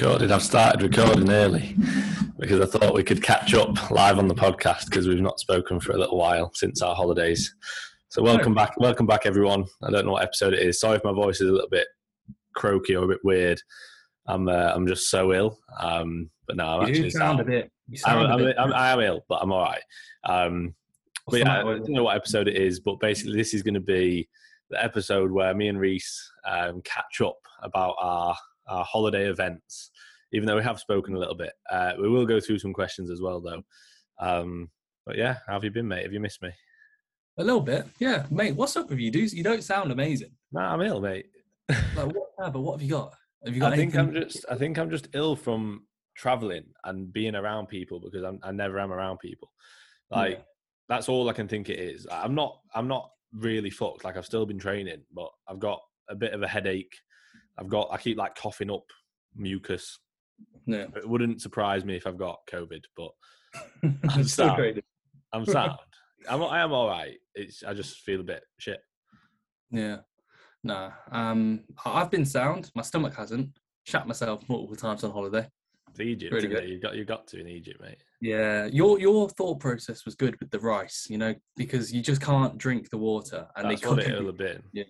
recorded. I've started recording early because I thought we could catch up live on the podcast because we've not spoken for a little while since our holidays. So welcome back, welcome back, everyone. I don't know what episode it is. Sorry if my voice is a little bit croaky or a bit weird. I'm uh, I'm just so ill. Um, but no, I'm You actually sound a bit. Sound I'm, a I'm, bit. I'm, I am ill, but I'm all right. Um, but yeah, I don't know what episode it is, but basically this is going to be the episode where me and Reese um, catch up about our, our holiday events. Even though we have spoken a little bit, uh, we will go through some questions as well, though. Um, but yeah, how have you been, mate? Have you missed me? A little bit, yeah, mate. What's up with you, dudes? You don't sound amazing. No, I'm ill, mate. Like, what? yeah, but what have you got? Have you got I think I'm just I think I'm just ill from traveling and being around people because I'm, I never am around people. Like Yeah. that's all I can think it is. I'm not I'm not really fucked. Like I've still been training, but I've got a bit of a headache. I've got I keep like coughing up mucus. Yeah. It wouldn't surprise me if I've got COVID, but so sound. I'm sound. I'm I am all right. It's I just feel a bit shit. Yeah. Nah. Um, I've been sound. My stomach hasn't. Shat myself multiple times on holiday. It's Egypt, Really good. You got you got to in Egypt, mate. Yeah. Your your thought process was good with the rice, you know, because you just can't drink the water and That's they cook it every- have been. Yeah,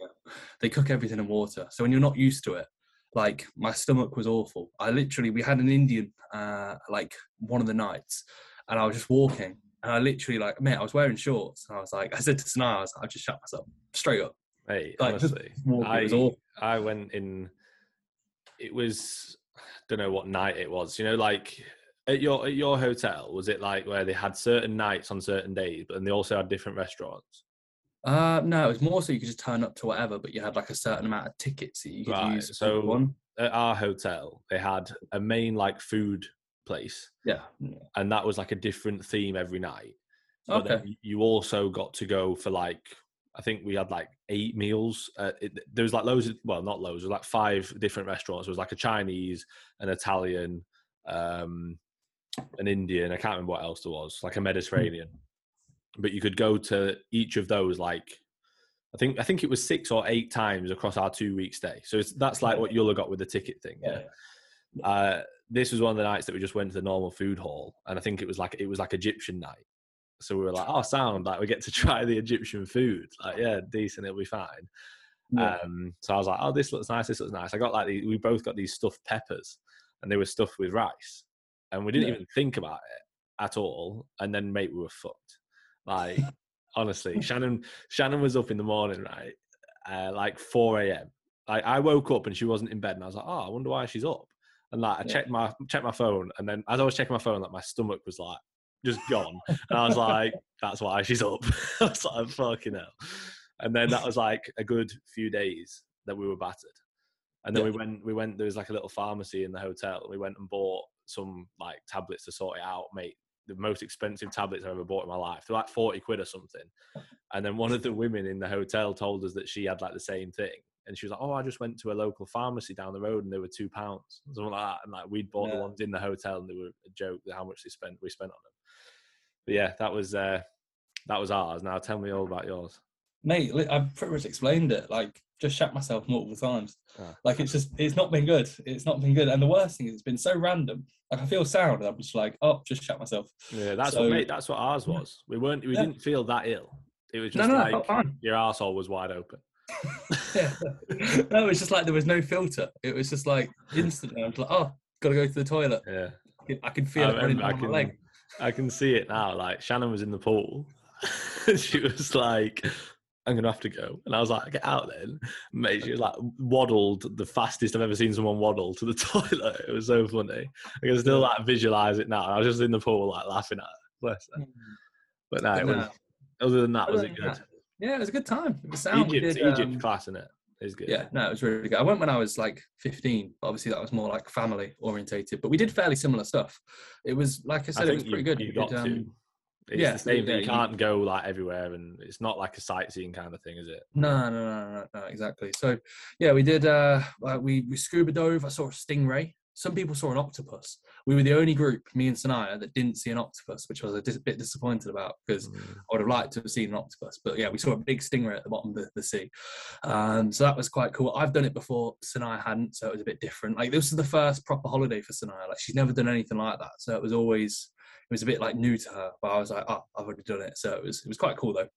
they cook everything in water. So when you're not used to it, like my stomach was awful. I literally, we had an Indian, uh, like one of the nights, and I was just walking, and I literally, like, mate, I was wearing shorts, and I was like, I said to Sanaya, I was, I just shut myself straight up. Hey, Like, honestly, walking, I. I went in. It was don't know what night it was. You know, like at your at your hotel, was it like where they had certain nights on certain days, but and they also had different restaurants? Uh, no, it was more so you could just turn up to whatever, but you had like a certain amount of tickets that you could Right, use. so- one, At our hotel, they had a main like food place, yeah, and that was like a different theme every night. But okay, then you also got to go for like I think we had like eight meals. Uh, it, there was like loads of well, not loads. There was like five different restaurants. There was like a Chinese, an Italian, um, an Indian. I can't remember what else there was. Like a Mediterranean. But you could go to each of those like. I think I think it was six or eight times across our two week stay. So it's, that's like what you'll have got with the ticket thing. Yeah. Uh, this was one of the nights that we just went to the normal food hall, and I think it was like it was like Egyptian night. So we were like, "Oh, sound like we get to try the Egyptian food. Like, yeah, decent, it'll be fine." Yeah. Um, so I was like, "Oh, this looks nice. This looks nice." I got like these, we both got these stuffed peppers, and they were stuffed with rice, and we didn't Yeah. even think about it at all. And then, mate, we were fucked. Like, honestly, Shannon Shannon was up in the morning, right, uh, like four a.m. Like I woke up and she wasn't in bed, and I was like, "Oh, I wonder why she's up." And like I Yeah. checked my checked my phone, and then as I was checking my phone, like my stomach was like just gone, and I was like, "That's why she's up." I was like, "Fucking hell!" And then that was like a good few days that we were battered, and then Yeah. we went we went there was like a little pharmacy in the hotel. We went and bought some like tablets to sort it out, mate. The most expensive tablets I've ever bought in my life. They're like forty quid or something. And then one of the women in the hotel told us that she had like the same thing. And she was like, "Oh, I just went to a local pharmacy down the road, and they were two pounds, something like that." And like we'd bought the ones in the hotel, and they were a joke how much they spent. We spent on them. But yeah, that was uh, that was ours. Now tell me all about yours. mate, I've pretty much explained it. Like, just shat myself multiple times. Ah. Like, it's just, it's not been good. It's not been good. And the worst thing is, it's been so random. Like, I feel sound, and I'm just like, oh, just shat myself. Yeah, that's So- what mate, that's what ours was. We weren't we Yeah. didn't feel that ill. It was just no, no, like your asshole was wide open. yeah. No, it was just like there was no filter. It was just like instantly. I was like, oh, gotta go to the toilet. Yeah. I can, feel I it running down my leg. I can see it now. Like Shannon was in the pool. she was like, I'm gonna have to go. And I was like, get out then. Mate, she was like waddled the fastest I've ever seen someone waddle to the toilet. It was so funny. I can still like visualize it now. I was just in the pool like laughing at her. Bless her. But no, But it was no. other than that, was it good? Yeah, it was a good time. It was sound. We Egypt, did, Egypt um, class in it. Is good. Yeah, no, it was really good. I went when I was like 15. But obviously, that was more like family orientated. But we did fairly similar stuff. It was like I I said, it was think pretty you, good. you got to. um, It's yeah, the same thing. yeah, You you- can't go like everywhere, and it's not like a sightseeing kind of thing, is it? No, no, no, no, no, exactly. So, yeah, we did. uh like, We we scuba dove. I saw a stingray. some people saw an octopus. We were the only group, me and Sanaya, that didn't see an octopus, which I was a dis- bit disappointed about because Mm. I would have liked to have seen an octopus. But yeah, we saw a big stingray at the bottom of the, the sea. Um, so that was quite cool. I've done it before, Sanaya hadn't, so it was a bit different. Like this was the first proper holiday for Sanaya. Like she's never done anything like that. So it was always it was a bit like new to her. But I was like, oh, I've already done it. So it was it was quite cool though.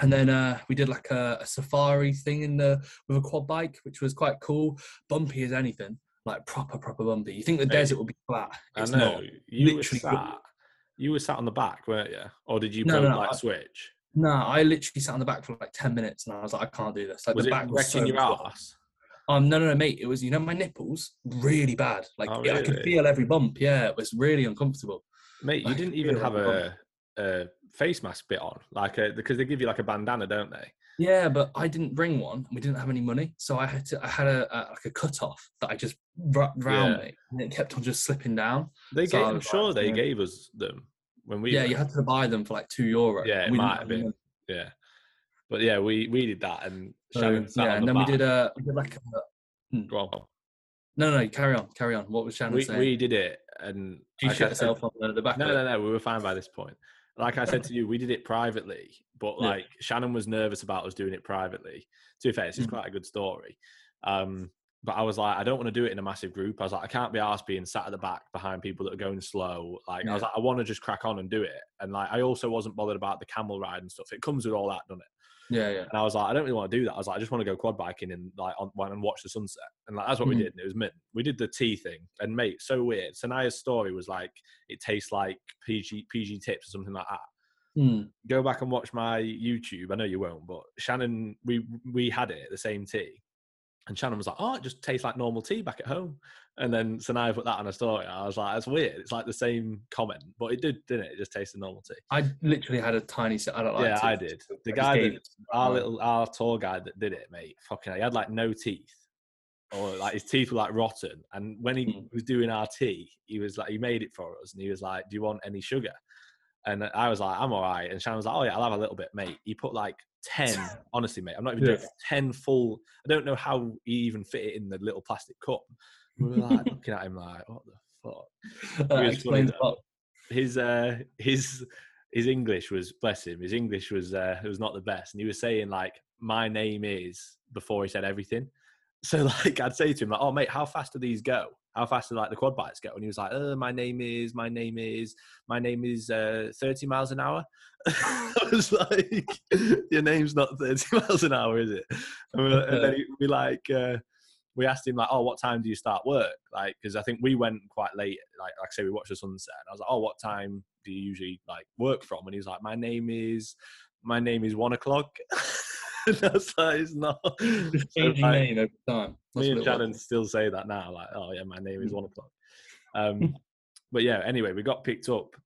And then uh, we did like a, a safari thing in the with a quad bike, which was quite cool. Bumpy as anything, like proper proper bumpy. You think the desert would be flat? I know not. you were Literally sat. You were sat on the back, weren't you? Or did you No, no, no, like I- switch? No, I literally sat on the back for like ten minutes, and I was like, I can't do this. Like Was the it back was so your ass? Um, no, no, no, mate. It was you know my nipples really bad. Like Oh, yeah, I could feel every bump. Yeah, it was really uncomfortable. Mate, you didn't even have a, a face mask bit on, like a, because they give you like a bandana, don't they? Yeah, but I didn't bring one. We didn't have any money, so I had to. I had a, a like a cut off that I just wrapped around Yeah. me, and it kept on just slipping down. They So gave. I'm was like, sure they yeah. gave us them when we. yeah, went. you had to buy them for like two euro. Yeah, it might have been. Yeah, but yeah, we we did that, and So, Shannon yeah, and the then back. we did a we did like a, hmm. Go on. no, no, carry on, carry on. What was Shannon We saying? we did it, and you I said- yourself on the, the back? No, no, no. We were fine by this point. Like I said to you, we did it privately, but Yeah. like Shannon was nervous about us doing it privately. To be fair, this is Mhm. quite a good story. Um, but I was like, I don't want to do it in a massive group. I was like, I can't be asked being sat at the back behind people that are going slow. Like I was like, I want to just crack on and do it. And like, I also wasn't bothered about the camel ride and stuff. It comes with all that, doesn't it? Yeah, yeah. And I was like, I don't really want to do that. I was like, I just want to go quad biking and like on, and watch the sunset. And like that's what Mhm. we did. And it was mint. We did the tea thing. And mate, so weird. Sanaya's story was like, it tastes like PG PG tips or something like that. Hmm. Go back and watch my YouTube. I know you won't, but Shannon, we we had it the same tea, and Shannon was like, "Oh, it just tastes like normal tea back at home." And then so now I put that on a story. I was like, "That's weird. It's like the same comment, but it did, didn't it? It just tasted normal tea." I literally had a tiny. set. I don't like. Yeah, I did. The I guy that- our little our tour guide that did it, mate. Fucking, hell, he had like no teeth, or like his teeth were like rotten. And when he Mm. was doing our tea, he was like, he made it for us, and he was like, "Do you want any sugar?" And I was like, "I'm all right." And Shannon was like, "Oh yeah, I'll have a little bit, mate." He put like ten. honestly, mate, I'm not even Yeah. joking. Ten full. I don't know how he even fit it in the little plastic cup. We were like looking at him like, "What the fuck?" That explains a lot. his uh his his English was bless him. His English was uh was not the best, and he was saying like, "My name is" before he said everything. So like, I'd say to him like, "Oh mate, how fast do these go? How fast do like the quad bikes go?" And he was like, "Uh, my name is, my name is, my name is uh, 30 miles an hour." I was like, "Your name's not 30 miles an hour, is it?" And, we, and then he, we like. uh we asked him like, "Oh, what time do you start work?" Like, because I think we went quite late. Like, like I say, we watched the sunset, and I was like, "Oh, what time do you usually like work from?" And he was like, "My name is, my name is one o'clock." I like, "It's not." Just So, like, name every time. That's me and was. Shannon still say that now. Like, "Oh yeah, my name is one o'clock." Um, but yeah, anyway, we got picked up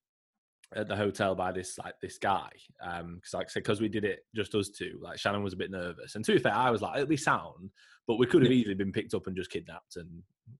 at the hotel by this like this guy um because like because we did it just us two like shannon was a bit nervous and to be fair i was like it'll be sound but we could have easily been picked up and just kidnapped and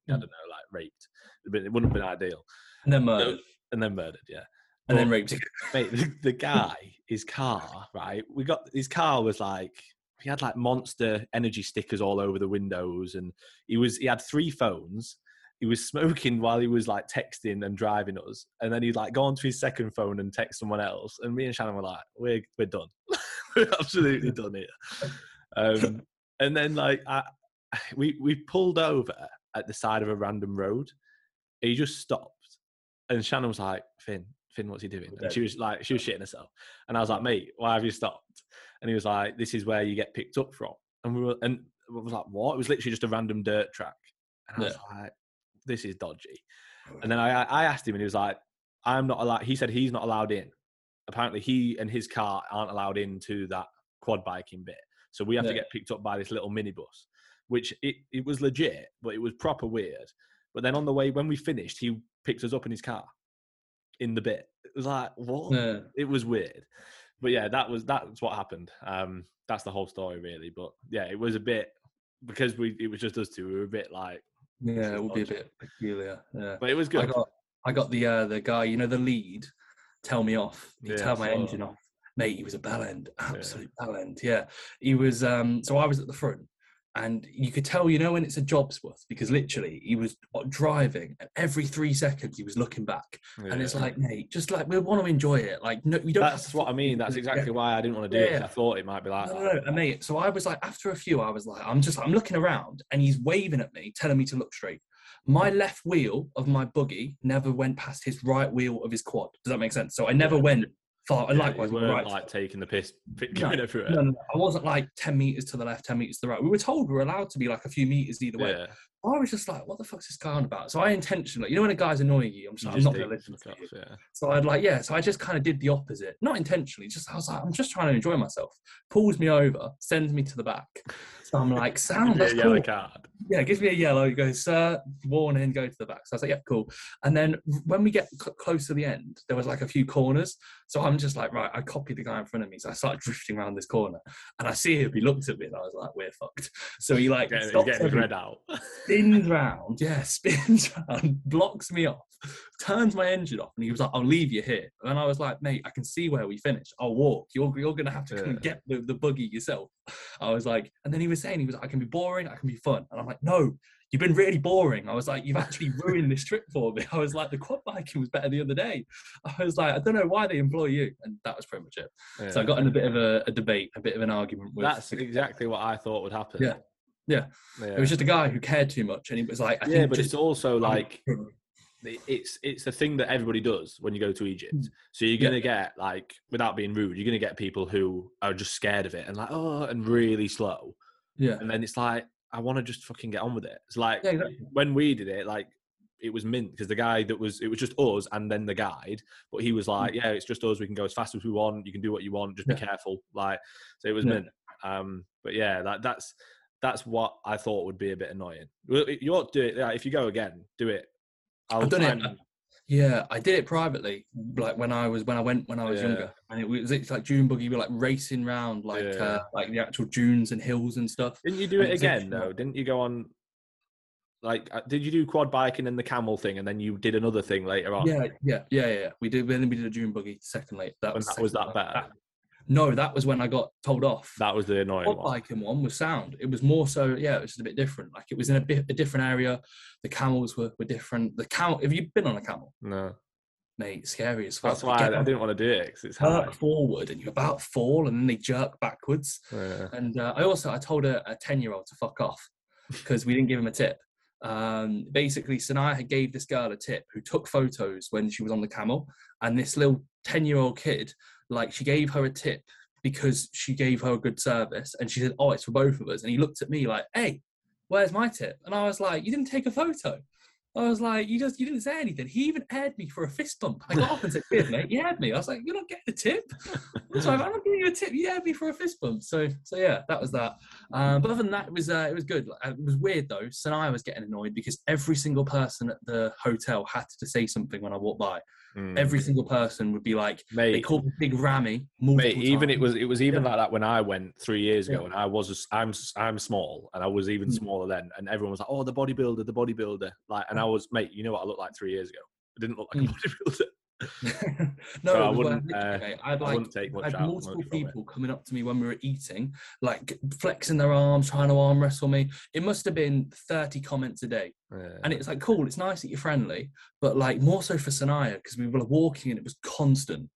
i Mm. don't know like raped. But it wouldn't have been ideal. And then murdered. and then murdered yeah. And then raped. mate the, the guy his car right we got his car was like he had like monster energy stickers all over the windows and he was he had three phones. He was smoking while he was like texting and driving us. And then he'd like go onto his second phone and text someone else. And me and shannon were like we're, we're done. We're absolutely done here. Um, and then like I, we we pulled over at the side of a random road. He just stopped and shannon was like finn finn what's he doing? And she was like she was shitting herself. And i was like mate why have you stopped? And he was like this is where you get picked up from. And we were and I was like what? It was literally just a random dirt track. And i was like this is dodgy. And then I, I asked him, and he was like, "I'm not allowed." He said he's not allowed in. Apparently, he and his car aren't allowed into that quad biking bit, so we have to get picked up by this little minibus, which it, it was legit, but it was proper weird. But then on the way, when we finished, he picked us up in his car in the bit. It was like what? Yeah. It was weird, but yeah, that was that's what happened. Um, that's the whole story, really. But yeah, it was a bit because we it was just us two. We were a bit like, Yeah, it would be a bit peculiar. Yeah. but it was I good. got I got the uh the guy, you know, the lead, tell me off. He Yeah, tell my I saw engine off. Mate, he was a bell end, absolute bell end. Yeah. He was um so I was at the front and you could tell, you know, when it's a job's worth because literally he was driving, and every three seconds he was looking back, and it's like, mate, just like we want to enjoy it. Like, no, we don't. that's what I mean. That's exactly Yeah. why I didn't want to do it. Yeah. I thought it might be like No, no, no, and mate. So I was like, after a few, I was like, I'm just, I'm looking around, and he's waving at me, telling me to look straight. My left wheel of my buggy never went past his right wheel of his quad. Does that make sense? So I never went far. And Yeah, likewise, weren't right. like taking the piss, No, going everywhere. no, no, no. I wasn't like 10 meters to the left, 10 meters to the right. We were told we were allowed to be like a few meters either way. Yeah, I was just like, what the fuck's this guy on about? So I intentionally, you know, when a guy's annoying you, I'm just you I'm not going to listen to you. yeah. So I'd like, yeah, so I just kind of did the opposite. Not intentionally, just I was like, I'm just trying to enjoy myself. Pulls me over, sends me to the back. So I'm like, sound, that's yellow cool. card. Yeah, gives me a yellow. He goes, sir, warning, go to the back. So I was like, yeah, cool. And then when we get cl- close to the end, there was like a few corners. So I'm just like, right, I copied the guy in front of me. So I started drifting around this corner and I see him. He looked at me and I was like, we're fucked. So he like he's stops getting red out. spins round, yeah, spins round, blocks me off, turns my engine off, and he was like, "I'll leave you here." And I was like, "Mate, I can see where we finish. I'll walk. You're you're gonna have to come Yeah. get the, the buggy yourself." I was like, and then he was saying he was like, "I can be boring, I can be fun," and I'm like, "No." You've been really boring. I was like, you've actually ruined this trip for me. I was like, the quad biking was better the other day. I was like, I don't know why they employ you, and that was pretty much it. So I got in a bit of a, a debate, a bit of an argument with. That's exactly what I thought would happen. Yeah. Yeah. yeah. It was just a guy who cared too much, and he was like, I yeah, think but just it's also like it's it's a thing that everybody does when you go to Egypt. Mm. So you're gonna get like, without being rude, you're gonna get people who are just scared of it and like, oh, and really slow. yeah. And then it's like, I want to just fucking get on with it. It's like Yeah, exactly. when we did it, like it was mint because the guy that was it was just us and then the guide, but he was like, yeah, it's just us. We can go as fast as we want. You can do what you want. Just be Mm. Yeah. careful. Like so, it was Yeah. mint. Um, but yeah, that that's that's what I thought would be a bit annoying. You ought to do it. Like, if you go again, do it. I'll I've done it. Yeah, I did it privately, like when I was when I went when I was Yeah. younger, and it was it's like dune buggy. We were like racing round like Yeah. uh, like the actual dunes and hills and stuff. Didn't you do And it again though? like- Didn't you go on? Like, uh, did you do quad biking and the camel thing, and then you did another thing later on? Yeah, yeah, yeah, yeah. We did. Then we did a dune buggy secondly. That was that was that better? No, that was when I got told off. That was the annoying quad one. biking one was sound. It was more so, yeah, it was just a bit different. Like it was in a bit a different area. The camels were, were different. The camel. Have you been on a camel, No, mate? Scary as fuck. that's why I, I didn't want to do it because it's hard. forward and you about fall and then they jerk backwards. Yeah. And uh, I also I told a, a 10 year old to fuck off because we didn't give him a tip. Um, basically, Sanaya had gave this girl a tip who took photos when she was on the camel, and this little 10 year old kid, like she gave her a tip because she gave her a good service, and she said, "Oh, it's for both of us." And he looked at me like, "Hey, where's my tip?" And I was like, "You didn't take a photo." I was like, "You just you didn't say anything." He even aired me for a fist bump. I got up and said, "Cheers, mate." He aired me. I was like, "You're not getting a tip." So I'm not giving you a tip. You aired me for a fist bump. So so yeah, that was that. Um, but other than that, it was uh, it was good. Like, It was weird though. Sanaya was getting annoyed because every single person at the hotel had to say something when I walked by. Mm. Every single person would be like, Mate, they called me Big Ramy. mate, even it was it was even Yeah. like that when I went three years ago, Yeah. and I was I'm, I'm small, and I was even Mm. smaller then, and everyone was like, "Oh, the bodybuilder, the bodybuilder," like, and I was, mate, you know what I looked like three years ago? I didn't look like a Mm. bodybuilder. no, So I it was where wouldn't, uh, I'd I like wouldn't take much I had multiple people coming up to me when we were eating, like flexing their arms, trying to arm wrestle me. It must have been 30 comments a day. Yeah. And it's like, cool, it's nice that you're friendly, but like more so for Sanaya, because we were walking and it was constant.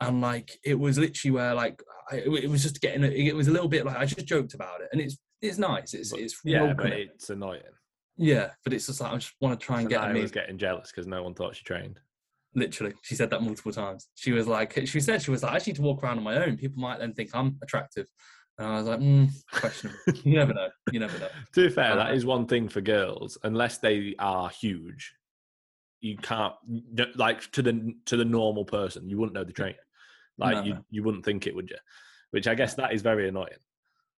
And like, it was literally where like, I, it was just getting, it was a little bit like, I just joked about it. And it's, it's nice. It's, But- it's yeah, but it's annoying. yeah, but it's just like, I just want to try and get I me. was getting jealous because no one thought she trained. Literally, she said that multiple times. She was like, she said she was like, I need to walk around on my own. People might then think I'm attractive. And I was like, mm, questionable. you never know. You never know. To be fair, that Uh, one thing for girls. Unless they are huge, you can't like to the to the normal person. You wouldn't know the train. Like No, you, you wouldn't think it, would you? Which I guess that is very annoying.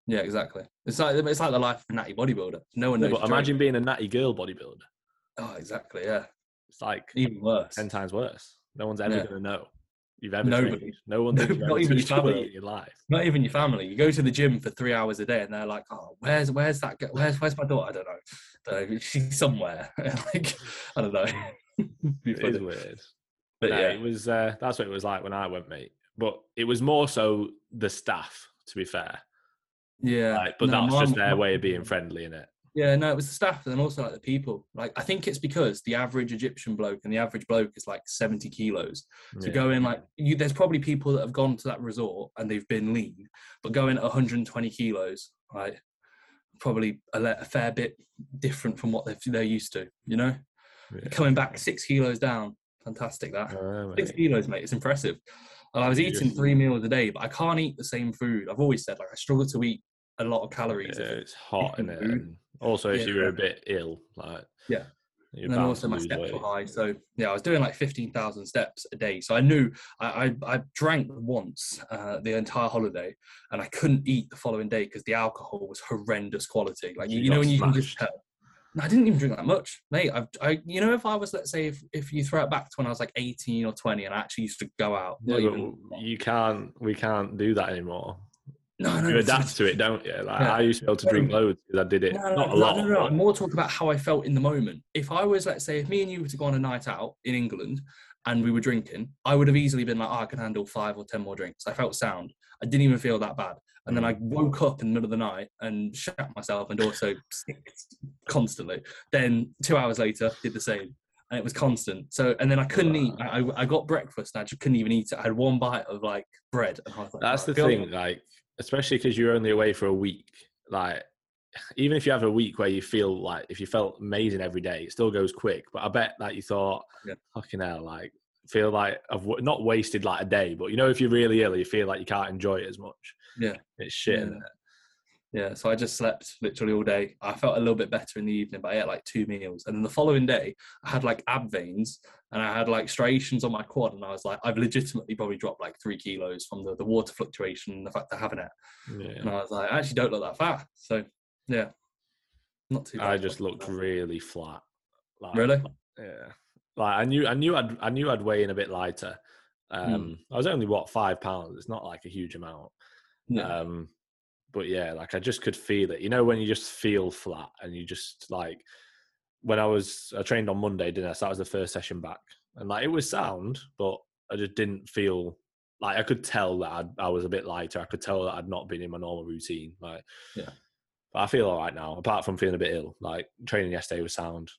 Yeah, exactly. It's like it's like the life of a natty bodybuilder. No one Yeah, knows. but imagine trainer. being a natty girl bodybuilder. Oh, exactly. Yeah, It's like even worse. ten times worse. No one's ever Yeah. going to know you've ever Nobody. trained. No one No- thinks not ever even your touched a weight family. in your life. Not even your family. You go to the gym for three hours a day, and they're like, "Oh, where's where's that? Girl? Where's where's my daughter? I don't know. Don't know. She's somewhere. like I don't know. It is weird. But No, yeah, it was. Uh, that's what it was like when I went, mate. But it was more so the staff. To be fair, Yeah, Like, but No, that's just their way of being friendly, in it. Yeah, no, it was the staff and also like the people. Like I think it's because the average Egyptian bloke and the average bloke is like 70 kilos. To Yeah. go in like you there's probably people that have gone to that resort and they've been lean, but going at 120 kilos, right? Probably a, a fair bit different from what they're, they're used to, you know? Yeah. Coming back six kilos down, fantastic that. Six kilos, mate, it's impressive. And I was eating three meals a day, but I can't eat the same food. I've always said like I struggle to eat a lot of calories. Yeah, it's hot, in it? And also, if Yeah. you were a bit ill, like Yeah. and then also my steps weight. were high. So yeah, I was doing like fifteen thousand steps a day. So I knew I I, I drank once uh, the entire holiday, and I couldn't eat the following day because the alcohol was horrendous quality. Like you, you you know when you can just tell. I didn't even drink that much, mate. I've, I, you know, if I was, let's say, if, if you throw it back to when I was like 18 or 20 and I actually used to go out, Yeah, even, you can't. We can't do that anymore. No, no, You adapt to it, don't you? Like Yeah. I used to be able to drink loads because I did it No, no, not no, a lot. No, no, no. but- more talk about how I felt in the moment. If I was, let's say, if me and you were to go on a night out in England and we were drinking, I would have easily been like, oh, I can handle five or 10 more drinks. I felt sound. I didn't even feel that bad. And then mm. I woke up in the middle of the night and shat myself and also constantly. Then two hours later, did the same. And it was constant. So, and then I couldn't eat. I, I- got breakfast and I just couldn't even eat it. I had one bite of like bread. And I was like, That's "Oh, the God." thing, like especially because you're only away for a week. Like even if you have a week where you feel like if you felt amazing every day, it still goes quick. But I bet that you thought, Yeah. fucking hell, like feel like I've w- not wasted like a day, but you know if you're really ill, you feel like you can't enjoy it as much. Yeah. it's shit. Yeah. Yeah, so I just slept literally all day. I felt a little bit better in the evening, but I ate like two meals. And then the following day, I had like ab veins and I had like striations on my quad. And I was like, I've legitimately probably dropped like three kilos from the, the water fluctuation and the fact of having it. Yeah. And I was like, I actually don't look that fat. So yeah, not too bad. I just looked really flat. Like, Really? Yeah. Like I knew, I knew, I'd, I knew I'd weigh in a bit lighter. Hmm. Um, I was only what five pounds. It's not like a huge amount. Yeah. Um, but yeah, like I just could feel it. You know, when you just feel flat and you just like when I was I trained on Monday, didn't I? So that was the first session back, and like it was sound, but I just didn't feel like I could tell that I'd, I was a bit lighter. I could tell that I'd not been in my normal routine. Like, Yeah. But I feel all right now, apart from feeling a bit ill. Like training yesterday was sound.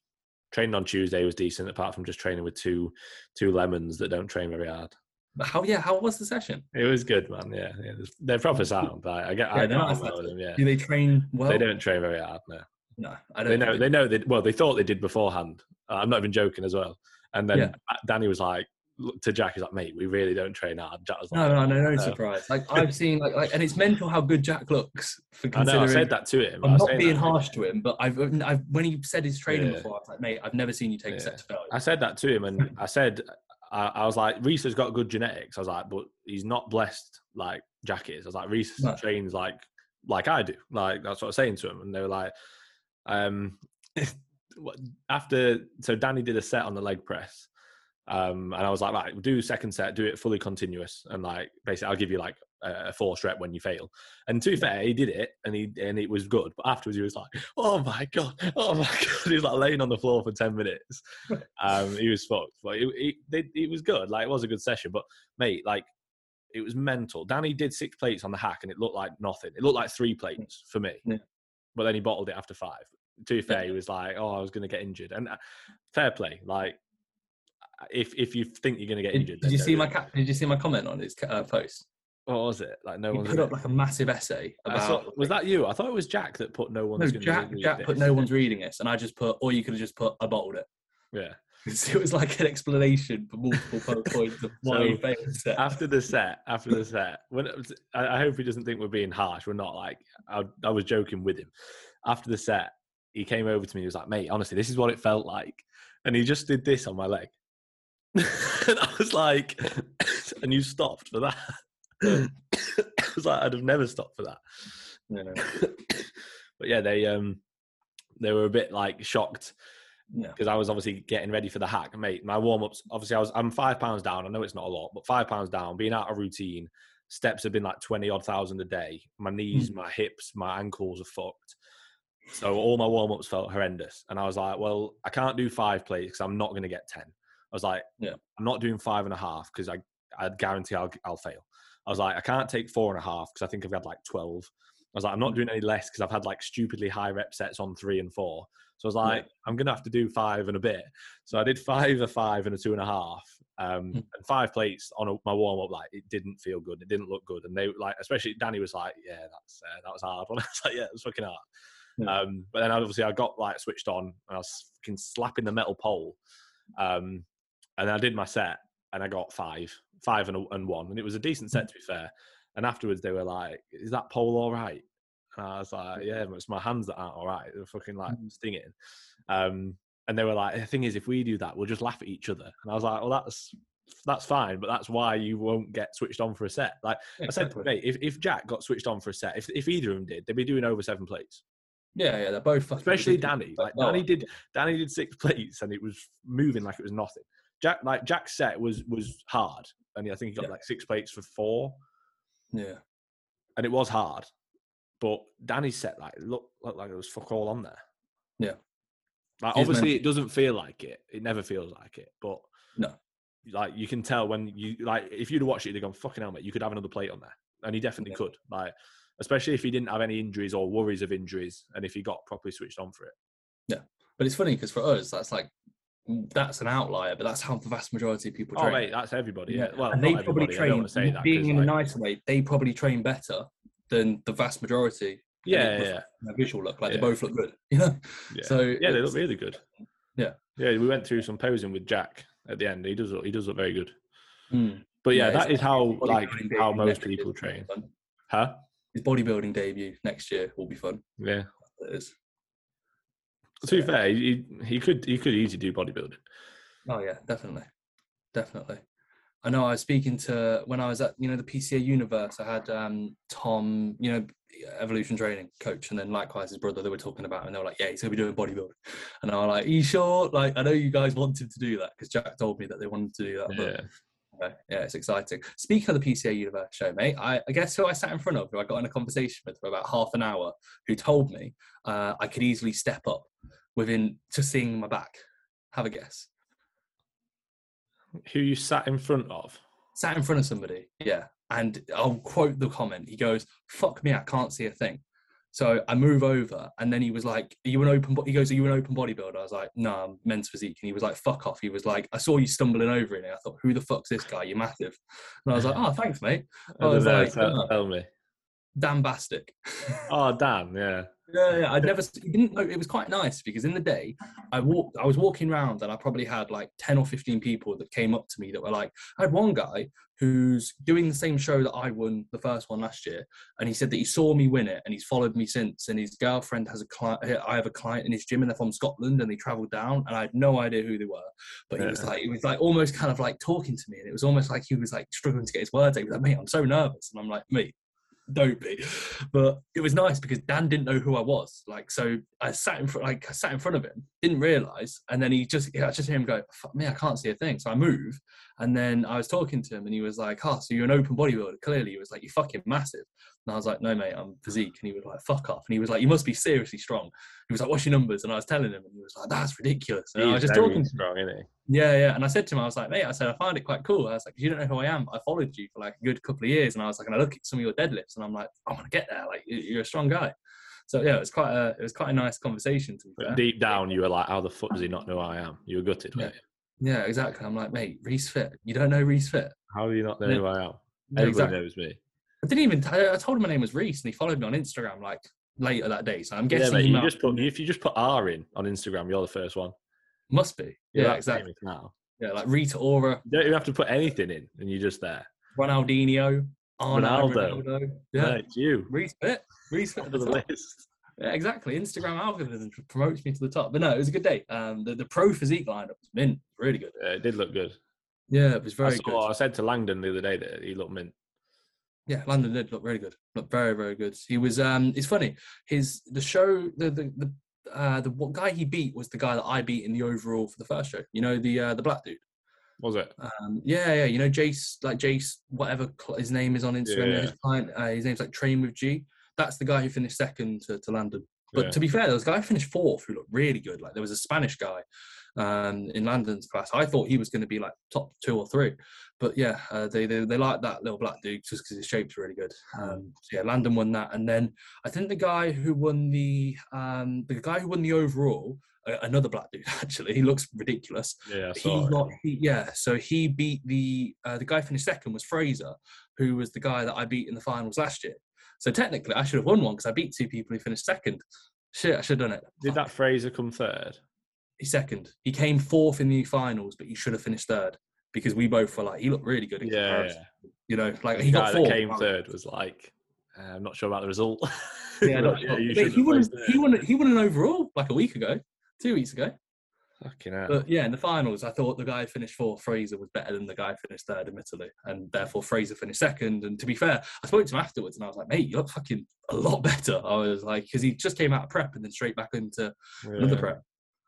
Training on Tuesday was decent, apart from just training with two two lemons that don't train very hard. But how, yeah, how was the session? It was good, man. Yeah, yeah. They're proper sound. Like, I get, Yeah, I get on well with them. Yeah, Do they train well? they don't train very hard. No, No, I don't. they know. think They know. They well, they thought they did beforehand. Uh, I'm not even joking as well. And then Yeah. Danny was like to Jack, he's like, "Mate, we really don't train hard." Jack was No, like, no, no, no "No." surprise. Like I've seen, like, like, and it's mental how good Jack looks for I know. I said that to him. I'm not being that- harsh to him, but I've, I've when he said his training Yeah. before, I was like, mate, I've never seen you take Yeah. a set to failure. I said that to him, and I said, I, I was like, Reese has got good genetics. I was like, but he's not blessed like Jack is. I was like, Reese No. trains like like I do. Like that's what I was saying to him, and they were like, um, after so Danny did a set on the leg press. Um, and I was like, right, do second set, do it fully continuous, and like basically, I'll give you like a, force rep when you fail. And to be fair, he did it, and he and it was good. But afterwards, he was like, "Oh my god, oh my god!" He was like laying on the floor for ten minutes. Um, he was fucked, but it, it, it, it was good. Like it was a good session. But mate, like it was mental. Danny did six plates on the hack, and it looked like nothing. It looked like three plates for me. Yeah. But then he bottled it after five. To be fair, he was like, "Oh, I was going to get injured," and uh, fair play. Like if if you think you're going to get injured, did you see my do it. ca- Did you see my comment on his uh, post? What was it? Like no one put up like a massive essay about. was that you? I thought it was Jack that put no no, one's. gonna Jack? read Jack put no one's reading this, and I just put, or you could have just put, I bottled it. Yeah. it was like an explanation for multiple po- points of why he So, failed the set. after the set, after the set, when was, I, I hope he doesn't think we're being harsh. We're not. Like I, I was joking with him. After the set, he came over to me. He was like, "Mate, honestly, this is what it felt like," and he just did this on my leg. and I was like, "And you stopped for that?" I was like, "I'd have never stopped for that." Yeah. but yeah, they um, they were a bit like shocked Because I was obviously getting ready for the hack, mate. My warm ups, obviously, I was I'm five pounds down. I know it's not a lot, but five pounds down, being out of routine. Steps have been like twenty odd thousand a day. My knees, Hmm. my hips, my ankles are fucked. So all my warm ups felt horrendous, and I was like, well, I can't do five plays because I'm not going to get ten. I was like, Yeah. I'm not doing five and a half because I I guarantee I'll I'll fail. I was like, I can't take four and a half because I think I've had like twelve. I was like, I'm not doing any less because I've had like stupidly high rep sets on three and four. So I was like, I'm gonna have to do five and a bit. So I did five, a five, and a two and a half. Um, Mm. and five plates on a, my warm up. Like it didn't feel good. It didn't look good. And they like, especially Danny was like, yeah, that's uh, that was hard. And I was like, yeah, it was fucking hard. Yeah. Um, but then obviously I got like switched on and I was fucking slapping the metal pole. Um, and I did my set and I got five, five and, a, and one, and it was a decent set to be fair. And afterwards they were like, "Is that pole all right?" And I was like, "Yeah, it's my hands that aren't all right. They're fucking like Mm. stinging." Um, and they were like, "The thing is, if we do that, we'll just laugh at each other." And I was like, "Well, that's that's fine, but that's why you won't get switched on for a set." Like I said, mate, if if Jack got switched on for a set, if if either of them did, they'd be doing over seven plates. Yeah, yeah, they're both Especially. Danny. Like Danny did Danny did six plates and it was moving like it was nothing. Jack like Jack's set was was hard, and I think he got Yeah. like six plates for four, Yeah, and it was hard. But Danny's set like looked looked like it was fuck all on there. Yeah. Like He's obviously meant- it doesn't feel like it. It never feels like it. But No. like you can tell when you like if you'd have watched it, they'd gone fucking hell, mate. You could have another plate on there, and he definitely Yeah. could. Like especially if he didn't have any injuries or worries of injuries, and if he got properly switched on for it. Yeah. But it's funny because for us, that's like that's an outlier, but that's how the vast majority of people Oh mate, that's everybody. Yeah. Well, and they probably everybody. I don't train. want to say that. being in a like- nicer way, they probably train better than the vast majority. Yeah, yeah, yeah. visual look like Yeah. they both look good. You know, Yeah. so yeah, they look really good. Yeah. yeah. We went through some posing with Jack at the end. He does. look- He does look very good. Mm. But yeah, Yeah, that his how like how most people train. Huh? His bodybuilding debut next year will be fun. Yeah. It is. To be fair, he, he could he could easily do bodybuilding. Oh yeah, definitely, definitely. I know. I was speaking to when I was at you know the PCA Universe. I had um, Tom, you know, evolution training coach, and then likewise his brother. They were talking about, and they were like, "Yeah, he's gonna be doing bodybuilding." And I was like, "Are you sure?" Like, I know you guys want him to do that because Jack told me that they wanted to do that. Yeah. But uh, yeah, it's exciting. Speaking of the PCA Universe show, mate, I, I guess who I sat in front of, who I got in a conversation with for about half an hour, who told me uh, I could easily step up within just seeing my back. Have a guess. Who you sat in front of? sat in front of somebody, yeah, and I'll quote the comment. He goes, "Fuck me, I can't see a thing." So I move over, and then he was like, "Are you an open?" Bo-? He goes, "Are you an open bodybuilder?" I was like, "No, I'm men's physique." And he was like, "Fuck off." He was like, "I saw you stumbling over it." And I thought, "Who the fuck's this guy? You're massive." And I was like, "Oh, thanks, mate." I was know, like, tell, "Oh." tell me. Dan Bastic. Oh, Dan. Yeah. Yeah, yeah. I'd never. Didn't know. It was quite nice because in the day, I walked. I was walking around, and I probably had like ten or fifteen people that came up to me that were like. I had one guy who's doing the same show that I won the first one last year, and he said that he saw me win it, and he's followed me since. And his girlfriend has a client. I have a client in his gym, and they're from Scotland, and they travelled down, and I had no idea who they were. But he was like, he was like almost kind of like talking to me, and it was almost like he was like struggling to get his words out. He was like, "Mate, I'm so nervous," and I'm like, "Mate." Don't. But it was nice because Dan didn't know who I was. Like, so I sat in front, like I sat in front of him, didn't realize, and then he just, yeah, I just hear him go, "Fuck me, I can't see a thing." So I move, and then I was talking to him, and he was like, "Oh, so you're an open bodybuilder?" Clearly, he was like, "You're fucking massive." And I was like, "No, mate, I'm physique." And he was like, "Fuck off." And he was like, "You must be seriously strong." He was like, "What's your numbers?" And I was telling him, and he was like, "That's ridiculous." And I was just very talking to him. strong, isn't he? Yeah, yeah. And I said to him, I was like, mate, I said, I find it quite cool. I was like, you don't know who I am. I followed you for like a good couple of years. And I was like, and I look at some of your deadlifts and I'm like, I want to get there. Like, you- you're a strong guy. So yeah, it was quite a, it was quite a nice conversation to be deep down, you were like, "How the fuck does he not know who I am?" You were gutted, Yeah. you? Yeah, exactly. I'm like, mate, Reese Fit. You don't know Reese Fit? How do you not know Yeah. who I am? Yeah, Everybody exactly. knows me. I didn't even, t- I told him my name was Reese and he followed me on Instagram like later that day. So I'm Yeah, guessing mate, you might- just put if you just put R in on Instagram, you're the first one. must be. You're Yeah, exactly. Now Yeah, like Rita Ora, you don't even have to put anything in, and you're just there. Ronaldinho, Arnold, Ronaldo. Ronaldo. Yeah, it's you. Reese Fit. Reese Fit. Top at of the top. list. Yeah, exactly. Instagram algorithm promotes me to the top. But no, it was a good day. Um, the, the pro physique lineup was mint, really good. Yeah, it did look good. Yeah, it was I, very saw, I said to Landon the other day that he looked mint. Yeah, Landon did look really good. Looked very, very good. He was. Um, it's funny. His the show the the the. Uh, the what guy he beat was the guy that I beat in the overall for the first show. You know the uh, the black dude. Was it? Um, yeah, yeah. You know Jace, like Jace, whatever cl- his name is on Instagram. Yeah. His client, uh, his name's like Train with G. That's the guy who finished second to, to Landon. But Yeah. to be fair, there was a guy who finished fourth who looked really good. Like there was a Spanish guy um, in Landon's class. I thought he was going to be like top two or three. But yeah, uh, they, they they like that little black dude just because his shape's really good. Um, so yeah, Landon won that, and then I think the guy who won the um, the guy who won the overall, another black dude actually. He looks ridiculous. Yeah, he got he, yeah. So he beat the uh, the guy finished second was Fraser, who was the guy that I beat in the finals last year. So technically, I should have won one because I beat two people who finished second. Shit, I should have done it. Did that Fraser come third? He's second. He came fourth in the finals, but he should have finished third because we both were like, he looked really good in Yeah, comparison. You know, like the he guy got that fourth. came right? third was like, uh, I'm not sure about the result. Yeah, not Mate, he won. He won. He won an overall like a week ago, two weeks ago. Fucking hell. But yeah, in the finals, I thought the guy who finished fourth, Fraser, was better than the guy who finished third, admittedly, and therefore Fraser finished second. And to be fair, I spoke to him afterwards, and I was like, "Mate, you look fucking a lot better." I was like, because he just came out of prep and then straight back into another prep.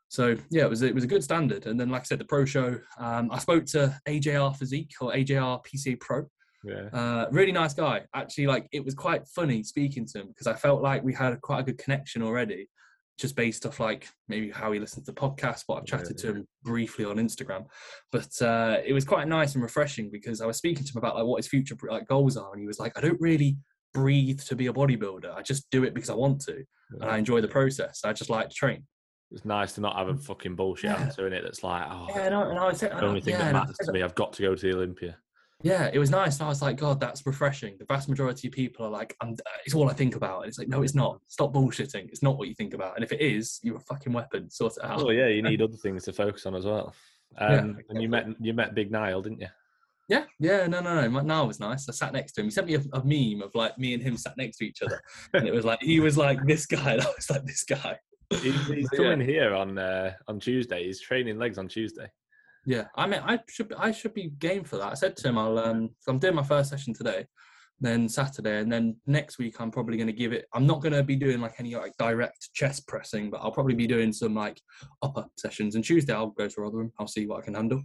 So yeah, it was it was a good standard. And then, like I said, the pro show. Um, I spoke to AJR Physique or AJR PCA Pro. Yeah. Uh, really nice guy. Actually, like it was quite funny speaking to him because I felt like we had quite a good connection already, just based off like maybe how he listens to podcasts, but I've chatted to him briefly on Instagram. But uh, it was quite nice and refreshing because I was speaking to him about like what his future like goals are, and he was like, I don't really breathe to be a bodybuilder. I just do it because I want to, and I enjoy the process. I just like to train. It's nice to not have a fucking bullshit Yeah. answer in it that's like, oh, Yeah, I, and I was the only thing yeah, that matters to me, I've got to go to the Olympia. Yeah, it was nice. And I was like, God, that's refreshing. The vast majority of people are like, I'm, it's all I think about. And it's like, no, it's not. Stop bullshitting. It's not what you think about. And if it is, you're a fucking weapon. Sort it out. Oh yeah, you need other things to focus on as well. Um, Yeah, And you met you met Big Niall, didn't you? Yeah, yeah, no, no, no. Niall was nice. I sat next to him. He sent me a, a meme of like me and him sat next to each other, and it was like he was like this guy, and I was like this guy. He's, he's But yeah. here on uh, on Tuesday. He's training legs on Tuesday. Yeah, I mean, I should I should be game for that. I said to him, I'll um, I'm doing my first session today, then Saturday, and then next week I'm probably going to give it. I'm not going to be doing like any like direct chest pressing, but I'll probably be doing some like upper sessions. And Tuesday I'll go to Rotherham. I'll see what I can handle.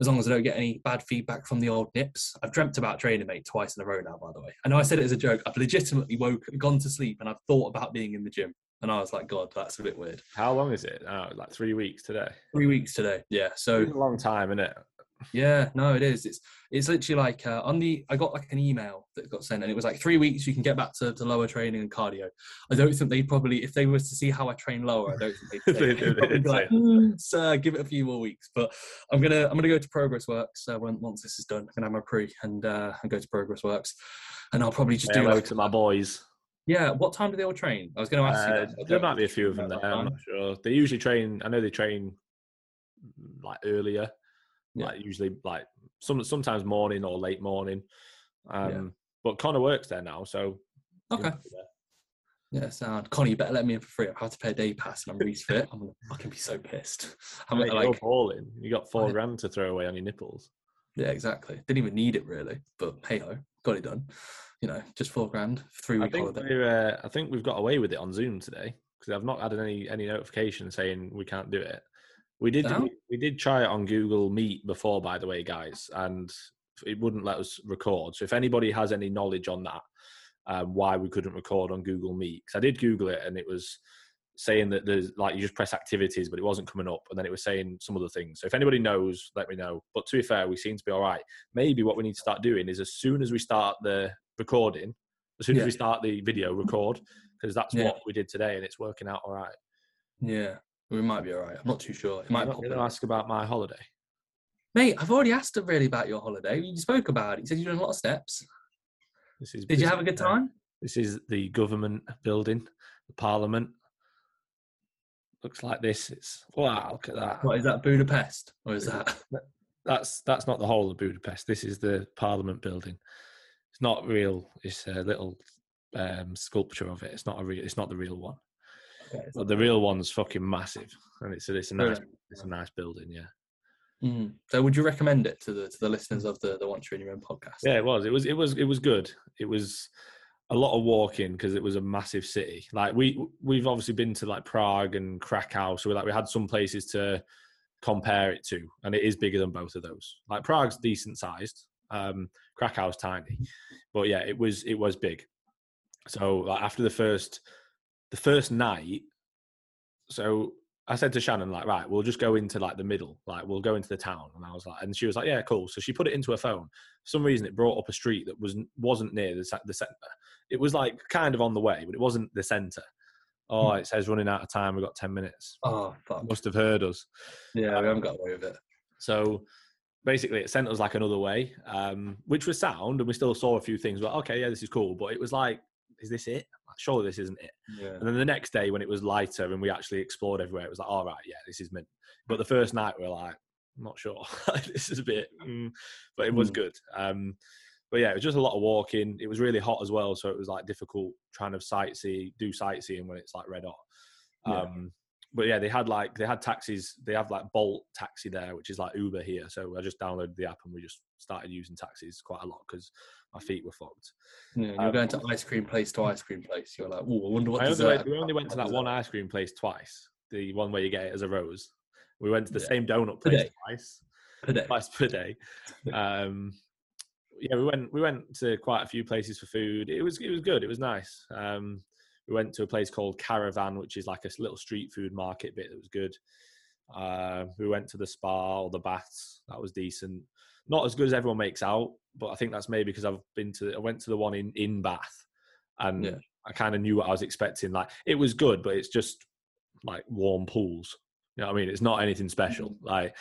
As long as I don't get any bad feedback from the old nips. I've dreamt about training mate twice in a row now, by the way. I know I said it as a joke. I've legitimately woke, gone to sleep, and I've thought about being in the gym. And I was like, God, that's a bit weird. How long is it? Oh, like three weeks today. Three weeks today, yeah. So It's a long time, isn't it? Yeah, no, it is. It's it's literally like uh, on the I got like an email that got sent, and it was like three weeks you can get back to, to lower training and cardio. I don't think they probably if they was to see how I train lower, I don't think they'd, They- they'd, they- they'd probably they'd be like, "Mm, sir, give it a few more weeks. But I'm gonna I'm gonna go to Progress Works uh, when once this is done. I'm gonna have my pre and uh, and go to Progress Works, and I'll probably just Say do hello like to my boys. Yeah. What time do they all train? I was gonna ask you. Uh, That. There might be a few of them there. I'm not sure. They usually train. I know they train mm, like earlier, Yeah. like usually like some sometimes morning or late morning. Um, Yeah. But Connor works there now, so Okay. might be there. Yeah, sound. Connie, you better let me in for free. I've to pay a day pass and I'm Reese fit. I'm gonna fucking be so pissed. I'm Mate, gonna, you're like, balling. You got four I- grand to throw away on your nipples. yeah, exactly. Didn't even need it really, but hey ho, got it done. You know, just four grand, three I week think holiday. Uh, I think we've got away with it on Zoom today because I've not had any any notification saying we can't do it. We did. No? We, we did try it on Google Meet before, by the way, guys, and it wouldn't let us record. So if anybody has any knowledge on that, um, why we couldn't record on Google Meet, because I did Google it and it was saying that there's like you just press activities, but it wasn't coming up, and then it was saying some other things. So if anybody knows, let me know. But to be fair, we seem to be all right. Maybe what we need to start doing is as soon as we start the recording, as soon as we start the video, record because that's Yeah. what we did today, and it's working out all right. Yeah, we might be all right. I'm not too sure. It might I'm going to ask about my holiday. Mate, I've already asked really about your holiday. You spoke about it. You said you're doing a lot of steps. This is. Did you have a good uh, time? This is the government building, the parliament. Looks like this. It's wow. Look at that. What is that, Budapest? Or is that? That's that's not the whole of Budapest. This is the parliament building. It's not real. It's a little um, sculpture of it. It's not a real. It's not the real one. Okay, But the real one's fucking massive, and it's a, it's a nice Brilliant. it's a nice building. Yeah. Mhm. So would you recommend it to the to the listeners of the the Once You're in Your Own podcast? Yeah, it was. It was. It was. It was good. It was a lot of walking because it was a massive city. Like we we've obviously been to like Prague and Krakow, so we like we had some places to compare it to, and it is bigger than both of those. Like Prague's decent sized, um, Krakow's tiny, but yeah, it was it was big. So like after the first the first night, so I said to Shannon, like, right, we'll just go into like the middle, like we'll go into the town. And I was like, and she was like, yeah, cool. So she put it into her phone. For some reason, it brought up a street that was wasn't near the the center. It was like kind of on the way, but it wasn't the center. Oh, Hmm. it says running out of time. We've got ten minutes. Oh fuck. Must have heard us. Yeah, we haven't got away with it. So basically, it sent us like another way, um, which was sound, and we still saw a few things. But okay, yeah, this is cool. But it was like, is this it? Surely this isn't it. Yeah. And then the next day, when it was lighter and we actually explored everywhere, it was like, all right, yeah, this is mint. But the first night, we are like, I'm not sure. this is a bit, mm. but it was Mm. good. Um, but yeah, it was just a lot of walking. It was really hot as well, so it was like difficult trying to sightsee, do sightseeing when it's like red hot. Um, but yeah, they had like they had taxis. They have like Bolt taxi there, which is like Uber here. So I just downloaded the app and we just started using taxis quite a lot because my feet were fucked. Yeah, you're Um, going to ice cream place to ice cream place. You're like, oh, I wonder what I only dessert. went, we only went to that one ice cream place twice. The one where you get it as a rose. We went to the Yeah. same donut place day. twice, per day. twice per day. Um, yeah, we went we went to quite a few places for food. It was it was good. It was nice. Um, we went to a place called Caravan, which is like a little street food market bit that was good. Uh, we went to the spa or the baths. That was decent. Not as good as everyone makes out, but I think that's maybe because I've been to. I went to the one in in Bath, and Yeah. I kind of knew what I was expecting. Like it was good, but it's just like warm pools. You know what I mean? It's not anything special. Like,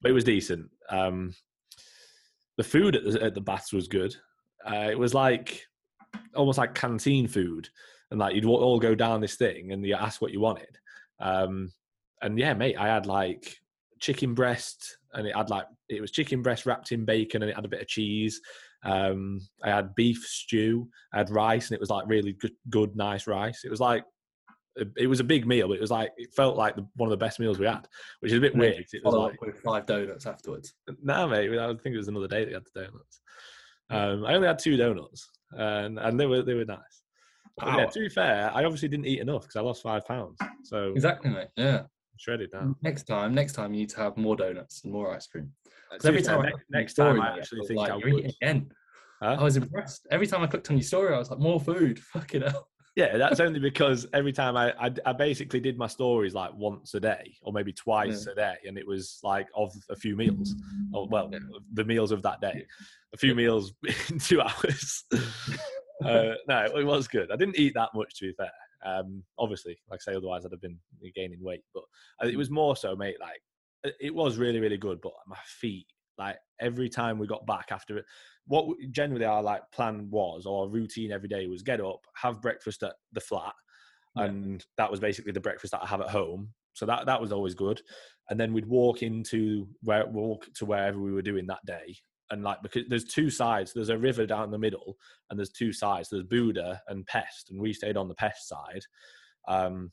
but it was decent. Um, the food at the, at the baths was good. Uh, it was like almost like canteen food, and like you'd all go down this thing and you ask what you wanted. Um, and yeah, mate, I had like chicken breast, and it had like it was chicken breast wrapped in bacon, and it had a bit of cheese. Um, I had beef stew. I had rice, and it was like really good, good, nice rice. It was like it was a big meal, but it was like it felt like the, one of the best meals we had, which is a bit weird. It was like up with five donuts afterwards. no, mate. I think it was another day that we had the donuts. Um, I only had two donuts, and and they were they were nice. But yeah, to be fair, I obviously didn't eat enough because I lost five pounds, so Exactly, mate. Yeah. Shredded now. Next time, next time you need to have more donuts and more ice cream. Uh, 'Cause to be every fair, time I ne- clicked next time story, I actually think like, I You're eating would. again. Huh? I was impressed. Every time I clicked on your story, I was like, more food. Fucking hell. Yeah, that's only because every time I, I I basically did my stories like once a day or maybe twice a day, and it was like of a few meals, or well, Yeah. the meals of that day, a few meals in two hours. uh, no, it was good. I didn't eat that much to be fair. Um, obviously, like I say, otherwise I'd have been gaining weight. But uh, it was more so, mate. Like it- it was really, really good. But my feet, like every time we got back after it, what generally our like plan was or routine every day was get up, have breakfast at the flat, Yeah. and that was basically the breakfast that I have at home. So that that was always good. And then we'd walk into where walk to wherever we were doing that day. And like because there's two sides, there's a river down the middle, and there's two sides. There's Buda and Pest, and we stayed on the Pest side. Um,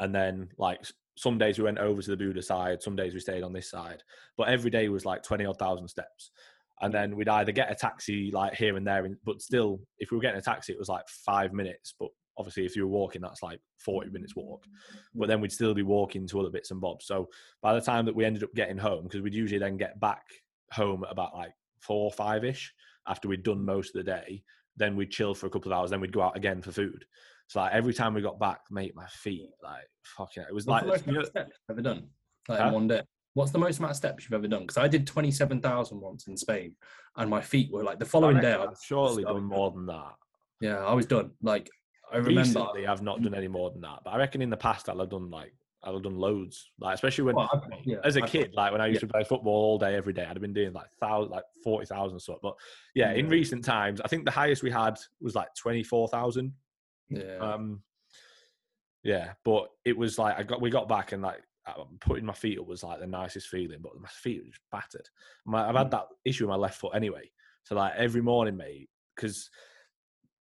and then like some days we went over to the Buda side, some days we stayed on this side. But every day was like twenty odd thousand steps. And then we'd either get a taxi like here and there, and- but still, if we were getting a taxi, it was like five minutes. But obviously, if you were walking, that's like forty minutes walk. But then we'd still be walking to other bits and bobs. So by the time that we ended up getting home, because we'd usually then get back home about like four or five ish after we'd done mm. most of the day, then we'd chill for a couple of hours, then we'd go out again for food. So like every time we got back, mate, my feet like fucking. It was What's like the most you know, steps you've ever done? Like Huh? in one day. What's the most amount of steps you've ever done? Because I did 27,000 once in Spain and my feet were like the following day. I've surely done more than that. Yeah, I was done. Like, I remember. Recently, I've not mm. done any more than that. But I reckon in the past, I'll have done like Have done loads. Like especially when Well, I- yeah, as a I- kid, like when I used to play football all day, every day, I'd have been doing like thousand, like forty thousand stuff. But yeah, in recent times, I think the highest we had was like twenty four thousand. Yeah. Um, yeah, but it was like I got we got back and like putting my feet up was like the nicest feeling, but my feet were just battered. My, I've had that issue with my left foot anyway. So like every morning, mate, because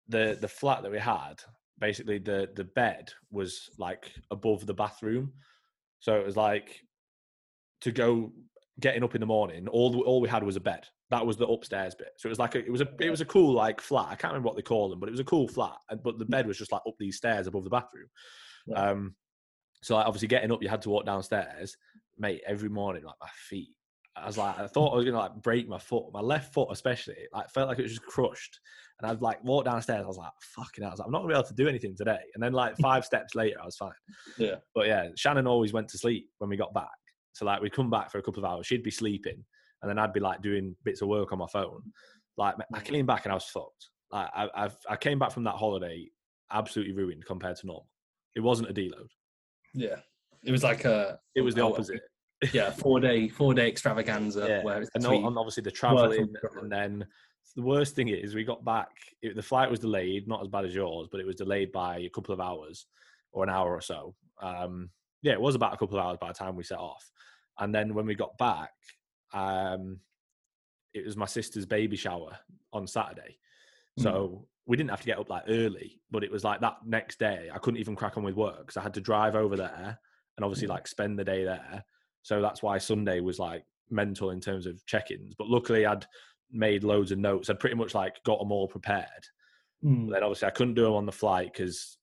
the the flat that we had, basically the the bed was like above the bathroom, so it was like to go getting up in the morning. All all we had was a bed. That was the upstairs bit. So it was like a, it was a it was a cool like flat. I can't remember what they call them, but it was a cool flat. But the bed was just like up these stairs above the bathroom. Yeah. Um, so like obviously getting up, you had to walk downstairs, mate. Every morning, like my feet I was like, I thought I was gonna like break my foot, my left foot especially. Like felt like it was just crushed. And I'd like walk downstairs. I was like, fucking hell. I was like, I'm not gonna be able to do anything today. And then like five steps later, I was fine. Yeah. But yeah, Shannon always went to sleep when we got back. So like we'd come back for a couple of hours. She'd be sleeping, and then I'd be like doing bits of work on my phone. Like I Mm. came back and I was fucked. Like I, I've, I came back from that holiday absolutely ruined compared to normal. It wasn't a deload. Yeah. It was like a. It was the opposite. Yeah, four day, four day extravaganza Yeah, where it's and, and obviously the traveling, and then the worst thing is we got back. It, the flight was delayed, not as bad as yours, but it was delayed by a couple of hours or an hour or so. Um, yeah, it was about a couple of hours by the time we set off. And then when we got back, um, it was my sister's baby shower on Saturday, Mm. so we didn't have to get up like early. But it was like that next day, I couldn't even crack on with work because I had to drive over there and obviously Mm. like spend the day there. So that's why Sunday was like mental in terms of check-ins. But luckily, I'd made loads of notes. I'd pretty much like got them all prepared. Mm. But then obviously, I couldn't do them on the flight because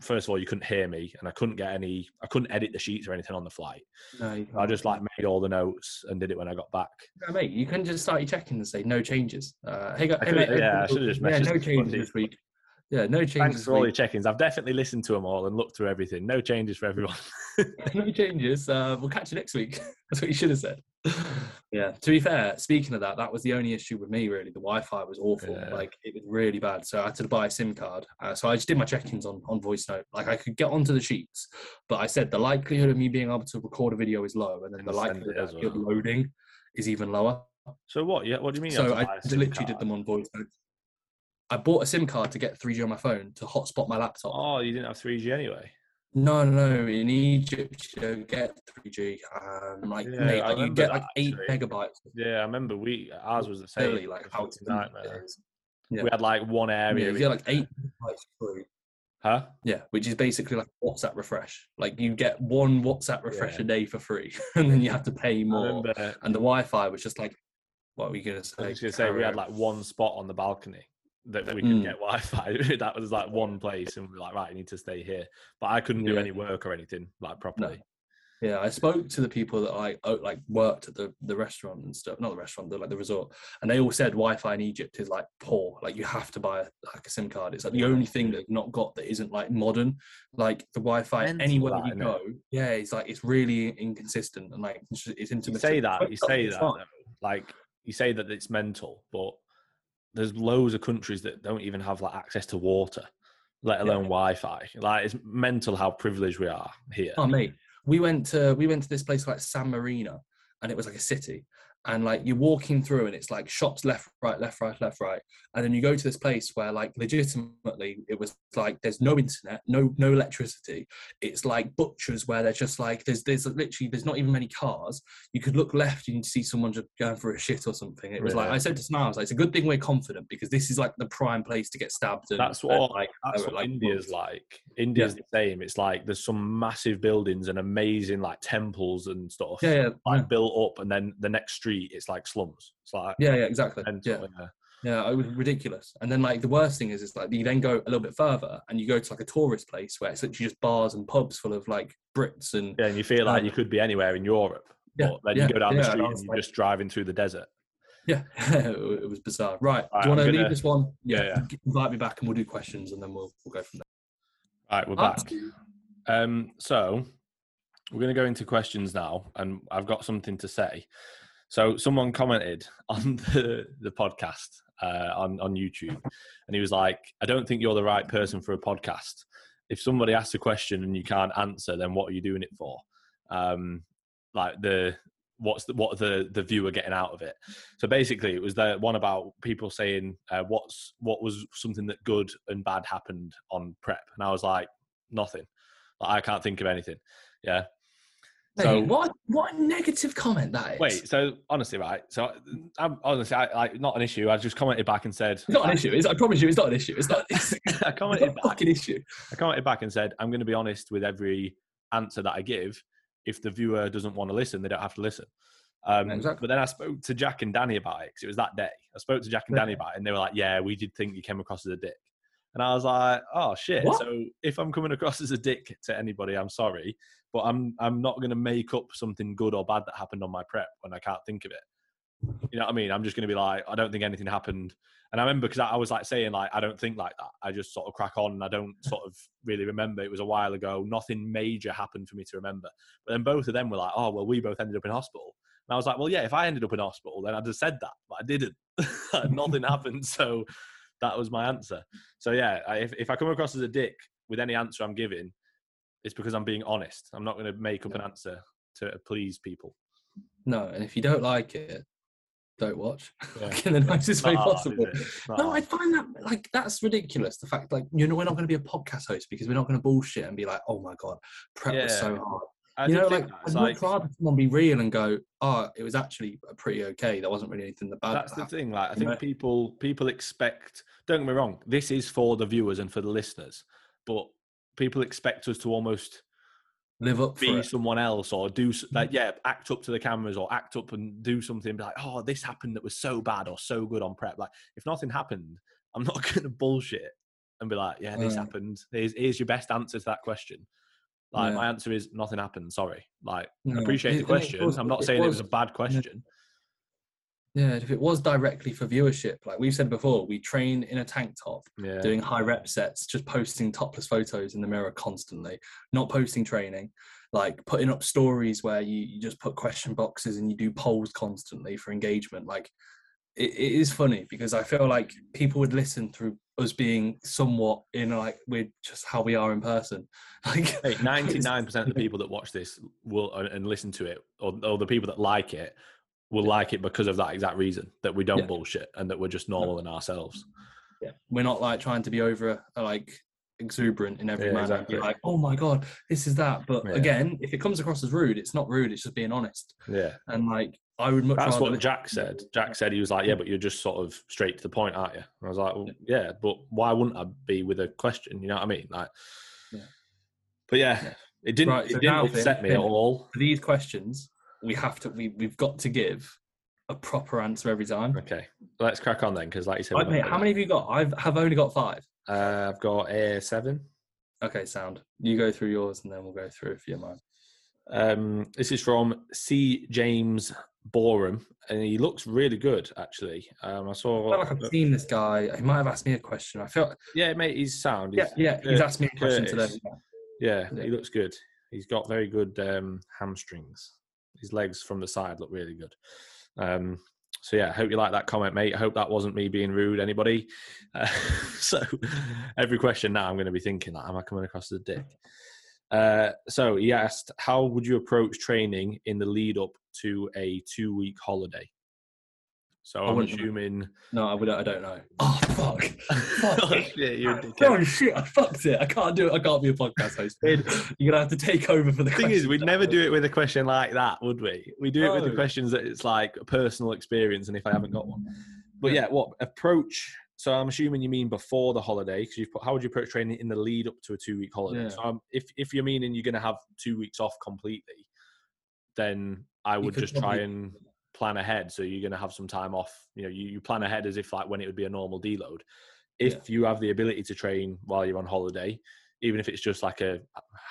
first of all, you couldn't hear me, and I couldn't get any. I couldn't edit the sheets or anything on the flight. No, I just like made all the notes and did it when I got back. Yeah, mate, you can just start your check-in and say no changes. Uh, hey, go, hey, mate, yeah, I uh, should've just yeah, no changes this week. Yeah, no changes. Thanks for all your check-ins. I've definitely listened to them all and looked through everything. No changes for everyone. no changes. Uh, we'll catch you next week. That's what you should have said. Yeah. To be fair, speaking of that, that was the only issue with me. Really, the Wi-Fi was awful. Yeah. Like it was really bad. So I had to buy a SIM card. Uh, so I just did my check-ins on on voice note. Like I could get onto the sheets, but I said the likelihood of me being able to record a video is low, and then And the likelihood of well. loading is even lower. So what? Yeah, what do you mean? So I buy a just SIM literally did them on voice notes. I bought a SIM card to get 3G on my phone to hotspot my laptop. Oh, you didn't have 3G anyway. No, no, no. In Egypt, you don't get 3G. Um, like, Yeah, mate, like, you get that, like eight actually. megabytes. Yeah, I remember we ours was the same. Really, like how a nightmare. Yeah. We had like one Yeah, area. you in get like eight megabytes free. Huh? Yeah, which is basically like WhatsApp refresh. Like you get one WhatsApp refresh Yeah. a day for free, and then you have to pay more. And the Wi-Fi was just like, what were you gonna say? I was going to say we had like one spot on the balcony that we could Mm. get Wi-Fi. that was like one place, and we are like, right, you need to stay here. But I couldn't do Yeah. any work or anything like properly. Yeah, I spoke to the people that like oh, like worked at the, the restaurant and stuff. Not the restaurant, the like the resort, and they all said Wi-Fi in Egypt is like poor. Like you have to buy a, like a SIM card. It's like the only thing they've not got that isn't like modern. Like the Wi-Fi Mental anywhere that, you go, yeah, it's like it's really inconsistent and like it's, it's You say that, you say that, though. like you say that it's mental, but there's loads of countries that don't even have like access to water, let Yeah. alone Wi-Fi. Like it's mental how privileged we are here. Oh mate, we went to we went to this place like San Marino, and it was like a city, and like you're walking through, and it's like shops left, right, left, right, left, right, and then you go to this place where like legitimately it was like there's no internet, no no electricity. It's like butchers where they're just like there's there's literally there's not even many cars. You could look left and you see someone just going for a shit or something. It was like I said to smiles like, it's a good thing we're confident because this is like the prime place to get stabbed. And, That's and, what like that's what like, India's like. India's the same. It's like there's some massive buildings and amazing like temples and stuff. Yeah, yeah, Like yeah. built up, and then the next street it's like slums. It's like Yeah, yeah, exactly. mental, Yeah. yeah. Yeah, it was ridiculous. And then like the worst thing is, is like you then go a little bit further and you go to like a tourist place where it's literally just bars and pubs full of like Brits and Yeah, and you feel like Um, you could be anywhere in Europe, yeah, but then yeah, you go down the street and you're like- just driving through the desert. yeah, it was bizarre. Right, Right, do you want to leave this one? Yeah, Yeah, invite me back and we'll do questions and then we'll we'll go from there. Right, we're back. Um, so we're going to go into questions now, and I've got something to say. So someone commented on the the podcast uh, on on YouTube, and he was like, "I don't think you're the right person for a podcast. If somebody asks a question and you can't answer, then what are you doing it for? Um, like the what's the, what the the viewer getting out of it? So basically, it was the one about people saying uh, what's what was something that good and bad happened on prep, and I was like, nothing. Like, I can't think of anything. Yeah. So what what a negative comment that is. wait. So honestly, right? So I'm honestly, I, like not an issue. I just commented back and said, it's not an issue. It's, I promise you, it's not an issue. It's not. It's, I commented not back. fucking issue. I commented back and said, I'm going to be honest with every answer that I give. If the viewer doesn't want to listen, they don't have to listen. Um, Exactly. But then I spoke to Jack and Danny about it because it was that day. I spoke to Jack and. Danny about it, and they were like, "Yeah, we did think you came across as a dick." And I was like, oh shit. What? So if I'm coming across as a dick to anybody, I'm sorry, but I'm I'm not going to make up something good or bad that happened on my prep when I can't think of it. You know what I mean? I'm just going to be like, I don't think anything happened. And I remember because I, I was like saying like, I don't think like that. I just sort of crack on and I don't sort of really remember. It was a while ago. Nothing major happened for me to remember. But then both of them were like, oh well, we both ended up in hospital. And I was like, well, yeah, if I ended up in hospital, then I'd have said that, but I didn't. Nothing happened. So that was my answer. So yeah, I- if, if I come across as a dick with any answer I'm giving, it's because I'm being honest. I'm not going to make up an answer to please people. No, and if you don't like it, don't watch. Yeah. In the nicest way hard, possible. it? It's not No, I find that like that's ridiculous. The fact like you know we're not going to be a podcast host because we're not going to bullshit and be like, oh my god, prep was so hard. I you know, like. I'd like, rather someone be real and go, oh, it was actually pretty okay. There wasn't really anything that bad. that's that the thing. Like I think know? people people expect. Don't get me wrong. This is for the viewers and for the listeners, but people expect us to almost Live up be someone else or do like mm-hmm. yeah act up to the cameras or act up and do something be like oh this happened that was so bad or so good on prep like if nothing happened i'm not gonna bullshit and be like yeah this Yeah. happened here's, here's your best answer to that question like Yeah. my answer is nothing happened sorry like No, I appreciate the question was- i'm not it saying it was a bad question Yeah, if it was directly for viewership, like we've said before, we train in a tank top, yeah doing high rep sets, just posting topless photos in the mirror constantly, not posting training, like putting up stories where you, you just put question boxes and you do polls constantly for engagement. Like it, it is funny because I feel like people would listen through us being somewhat in like we're just how we are in person. Like 99% of the people that watch this will and- and listen to it, or, or the people that like it, will like it because of that exact reason that we don't Yeah. bullshit and that we're just normal in ourselves. Yeah. We're not like trying to be over uh, like exuberant in every Yeah, manner. exactly. Be like, oh my god, this is that. But Yeah. again, if it comes across as rude, it's not rude. It's just being honest. Yeah. And like, I would much That's rather what Jack said. Jack said he was like, "Yeah, but you're just sort of straight to the point, aren't you?" And I was like, well, "Yeah, but why wouldn't I be with a question? You know what I mean?" Like, Yeah. but yeah, Yeah. it didn't. Right, it so didn't now, Finn, upset me at all. For these questions, we have to. We we've got to give a proper answer every time. Okay, let's crack on then, because like you said, we're mate, how many have you got? I've have only got five. Uh, I've got a seven. Okay, sound. You go through yours, and then we'll go through a few of mine. Um, this is from C. James Borum, and he looks really good actually. Um, I I saw. feel like I've seen this guy. He might have asked me a question. I feel. yeah, mate, he's sound. Yeah, He's- yeah. He's Cur- asked me a question Curtis. today. Yeah, Yeah. he looks good. He's got very good um, hamstrings. His legs from the side look really good. Um, so yeah, I hope you like that comment, mate. I hope that wasn't me being rude. Anybody? Uh, so every question now, I'm going to be thinking that am I coming across as a dick? Uh, so he asked, how would you approach training in the lead up to a two week holiday? So I'm assuming. No, I would. I don't know. Oh fuck! oh, shit, you're a dickhead. Oh shit! I fucked it. I can't do it. I can't be a podcast host. You're gonna have to take over for the. Thing is, we'd never do it with a question like that, would we? We do it with the questions that it's like a personal experience, and if I haven't got one. But yeah, what approach? So I'm assuming you mean before the holiday, because you've put. How would you approach training in the lead up to a two week holiday? Yeah. So um, if if you're meaning you're going to have two weeks off completely, then I would just try and plan ahead. So you're going to have some time off. You know, you, you plan ahead as if like when it would be a normal deload. If Yeah. you have the ability to train while you're on holiday, even if it's just like a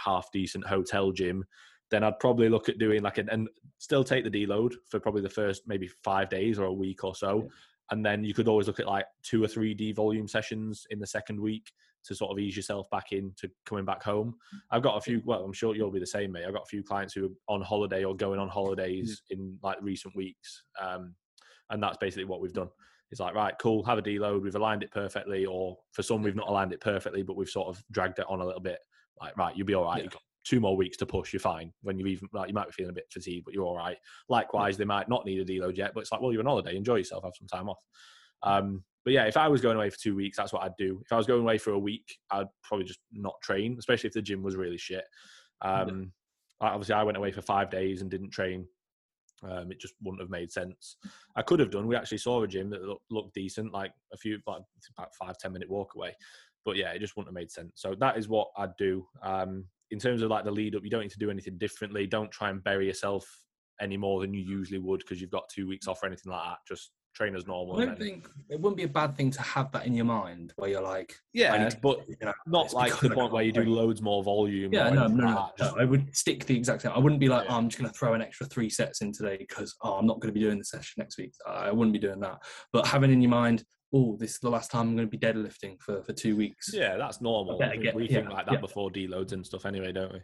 half decent hotel gym, then I'd probably look at doing like an and still take the deload for probably the first maybe five days or a week or so. Yeah. And then you could always look at like two or three D volume sessions in the second week to sort of ease yourself back into coming back home. I've got a few, well, I'm sure you'll be the same, mate. I've got a few clients who are on holiday or going on holidays in like recent weeks. Um, and that's basically what we've done. It's like, right, cool, have a deload. We've aligned it perfectly, or for some, we've not aligned it perfectly, but we've sort of dragged it on a little bit. Like, right, you'll be all right. Yeah. You've got two more weeks to push. You're fine. When you even, like, you might be feeling a bit fatigued, but you're all right. Likewise, they might not need a deload yet, but it's like, well, you're on holiday. Enjoy yourself. Have some time off. Um, but yeah, if I was going away for two weeks, that's what I'd do. If I was going away for a week, I'd probably just not train, especially if the gym was really shit. Um, I- Obviously, I went away for five days and didn't train. Um, it just wouldn't have made sense. I could have done. We actually saw a gym that looked, looked decent, like a few, like about five ten minute walk away. But yeah, it just wouldn't have made sense. So that is what I'd do. Um, in terms of like the lead up, you don't need to do anything differently. Don't try and bury yourself any more than you usually would because you've got two weeks off or anything like that. Just train as normal. I don't think it wouldn't be a bad thing to have that in your mind where you're like, yeah, but you know, not like the point where you do loads more volume. Yeah, no, no, no, no, I would stick the exact same. I wouldn't be like, oh, I'm just going to throw an extra three sets in today because oh, I'm not going to be doing the session next week. I wouldn't be doing that. But having in your mind, oh, this is the last time I'm going to be deadlifting for for two weeks. Yeah, that's normal. think get- we think yeah, like that yeah. before deloads and stuff anyway, don't we?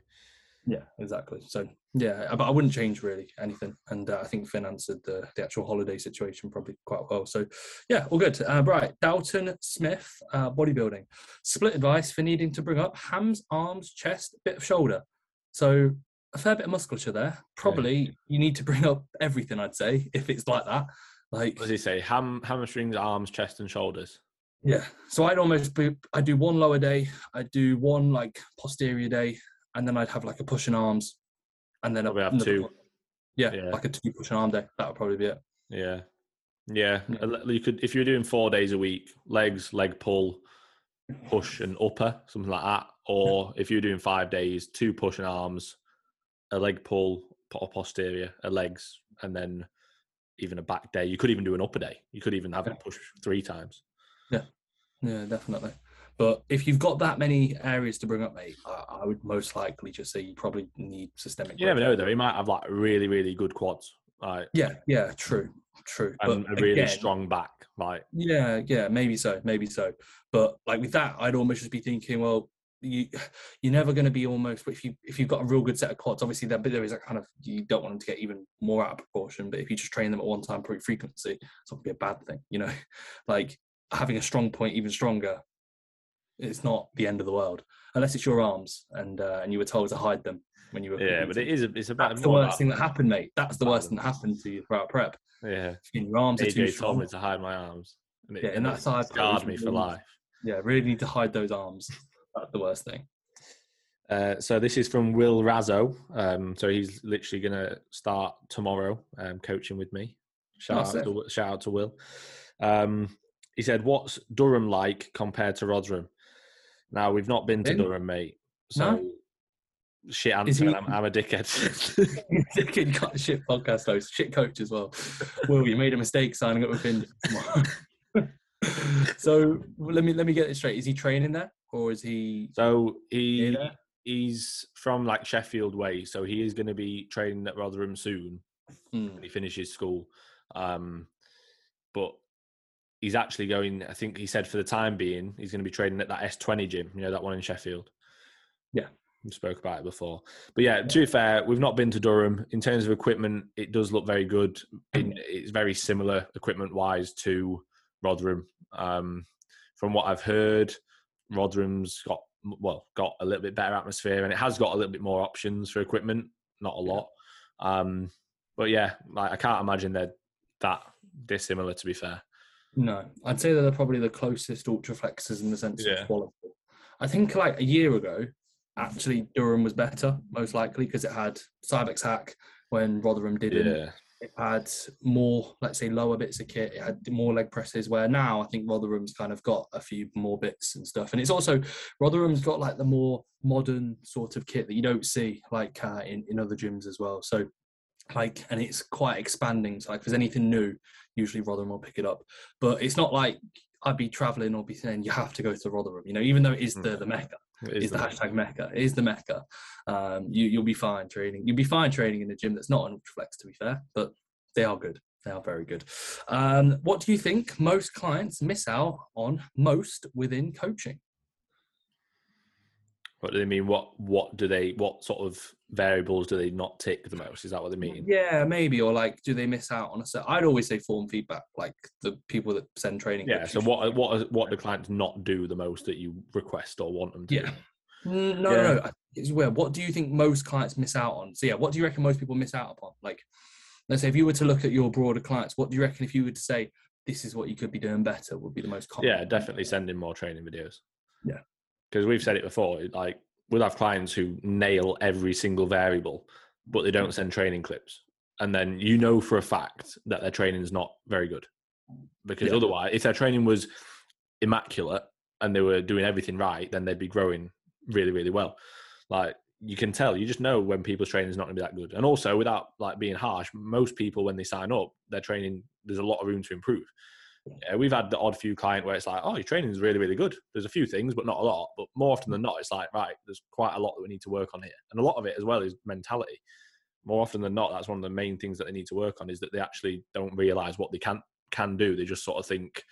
Yeah, exactly. So yeah, but I wouldn't change really anything. And uh, I think Finn answered the, the actual holiday situation probably quite well. So yeah, all good. Uh, right, Dalton Smith, uh, bodybuilding. Split advice for needing to bring up hams, arms, chest, bit of shoulder. So a fair bit of musculature there. Probably you need to bring up everything. I'd say if it's like that. Like What does he say? Ham, hamstrings, arms, chest, and shoulders. yeah. So I'd almost be, I do one lower day, I do one like posterior day, and then I'd have like a push and arms, and then a- Probably have two. Yeah, Yeah. like a two push and arm day. That would probably be it. Yeah, yeah. Yeah. Uh, you could if you're doing four days a week, legs, leg pull, push, and upper, something like that. Or if you're doing five days, two push and arms, a leg pull or posterior, a legs, and then even a back day. You could even do an upper day. You could even have Yeah. it push three times. Yeah, yeah, definitely. But if you've got that many areas to bring up, mate, I, I would most likely just say you probably need systemic. You never know though. He might have like really, really good quads, like Yeah, yeah, true, true. and but a really again, strong back. right? Yeah, yeah, maybe so, maybe so. But like with that, I'd almost just be thinking, well, you you're never going to be almost. But if you if you've got a real good set of quads, obviously there, but there is a kind of you don't want them to get even more out of proportion. But if you just train them at one time per frequency, it's not going to be a bad thing, you know. like having a strong point even stronger, it's not the end of the world unless it's your arms and uh, and you were told to hide them when you were. yeah, but it is a, it's about That's the worst about- thing that happened, mate. That's the worst thing that happened to you throughout prep. Yeah, Your arms are too AJ told me to hide my arms. And it, Yeah, and it that side scarred me for really- life. Yeah, really need to hide those arms. That's the worst thing. Uh, so this is from Will Razzo. Um, so he's literally going to start tomorrow um, coaching with me. Shout out, to, shout out to Will. Um, he said, "What's Durham like compared to Rotherham?" Now we've not been to? Durham, mate. So No? shit answer. he- I'm, I'm a dickhead. Kid got shit podcast host, shit coach as well. Well, you made a mistake signing up with Finn tomorrow. so let me let me get this straight. Is he training there or is he so he he's from like Sheffield way, so he is going to be training at Rotherham soon. Hmm. when he finishes school. Um, but he's actually going. I think he said for the time being, he's going to be training at that S20 gym. You know that one in Sheffield. Yeah. we spoke about it before. But yeah, to be fair, we've not been to Durham. In terms of equipment, it does look very good. In, it's very similar equipment wise to Rotherham. Um, from what I've heard, Rotherham's got well got a little bit better atmosphere, and it has got a little bit more options for equipment. Not a lot. Um, but yeah, like, I can't imagine they're that dissimilar. To be fair, No, I'd say that they're probably the closest Ultraflexes in the sense Yeah. of quality. I think like a year ago, actually Durham was better, most likely because it had Cybex hack when Rotherham didn't. yeah, it had more, let's say, lower bits of kit. It had more leg presses. Where now I think Rotherham's kind of got a few more bits and stuff. And it's also Rotherham's got like the more modern sort of kit that you don't see like uh, in in other gyms as well. So like, and it's quite expanding. So like, if there's anything new, usually Rotherham will pick it up. But it's not like I'd be traveling or be saying you have to go to Rotherham. You know, even though it is the the mecca it is the the- hashtag Mecca. It is the Mecca. Um, you, you'll be fine training. You'll be fine training in a gym that's not an Ultraflex, to be fair, but they are good. They are very good. Um, what do you think most clients miss out on most within coaching? What do they mean? What what do they? What sort of variables do they not tick the most? Is that what they mean? Yeah, maybe. Or like, do they miss out on a set? I'd always say form feedback, like the people that send training. Yeah. So what what what do clients not do the most that you request or want them to? Yeah. do? No, Yeah. no, no. It's where. What do you think most clients miss out on? So yeah, what do you reckon most people miss out upon? Like, let's say if you were to look at your broader clients, what do you reckon if you were to say this is what you could be doing better would be the most common? Yeah, definitely sending more training videos. Yeah. Because we've said it before, like we'll have clients who nail every single variable, but they don't send training clips. And then you know for a fact that their training is not very good. Because Yeah. otherwise, if their training was immaculate and they were doing everything right, then they'd be growing really, really well. Like you can tell, you just know when people's training is not going to be that good. And also, without like being harsh, most people when they sign up, their training there's a lot of room to improve. Yeah, we've had the odd few client where it's like, oh, your training is really, really good. There's a few things, but not a lot. But more often than not, it's like, right, there's quite a lot that we need to work on here. And a lot of it as well is mentality. More often than not, that's one of the main things that they need to work on is that they actually don't realize what they can can do. They just sort of think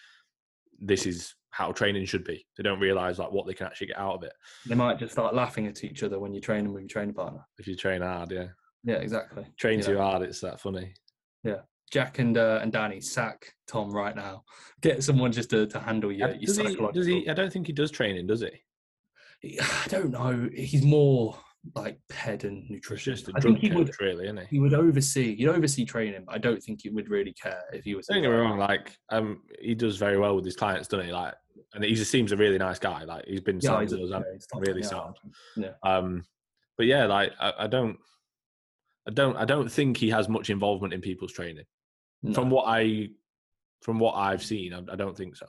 this is how training should be. They don't realize like what they can actually get out of it. They might just start laughing at each other when you're training with your training partner. If you train hard, yeah. Yeah, exactly. Train Yeah. too hard, it's that funny. Jack and uh, and Danny sack Tom right now. Get someone just to, to handle your, your does, he, does he? I don't think he does training, does he? I don't know. He's more like ped and It's nutrition. just a I think he would really, isn't he? he would oversee. He'd oversee training, but I don't think he would really care if he was. Don't get me wrong, like um, he does very well with his clients, doesn't he? Like, and he just seems a really nice guy. Like, he's been Yeah, sound he's, yeah, he's really yeah. sound. Yeah. Um, but yeah, like I, I don't, I don't, I don't think he has much involvement in people's training. No. From what I, from what I've seen, I, I don't think so.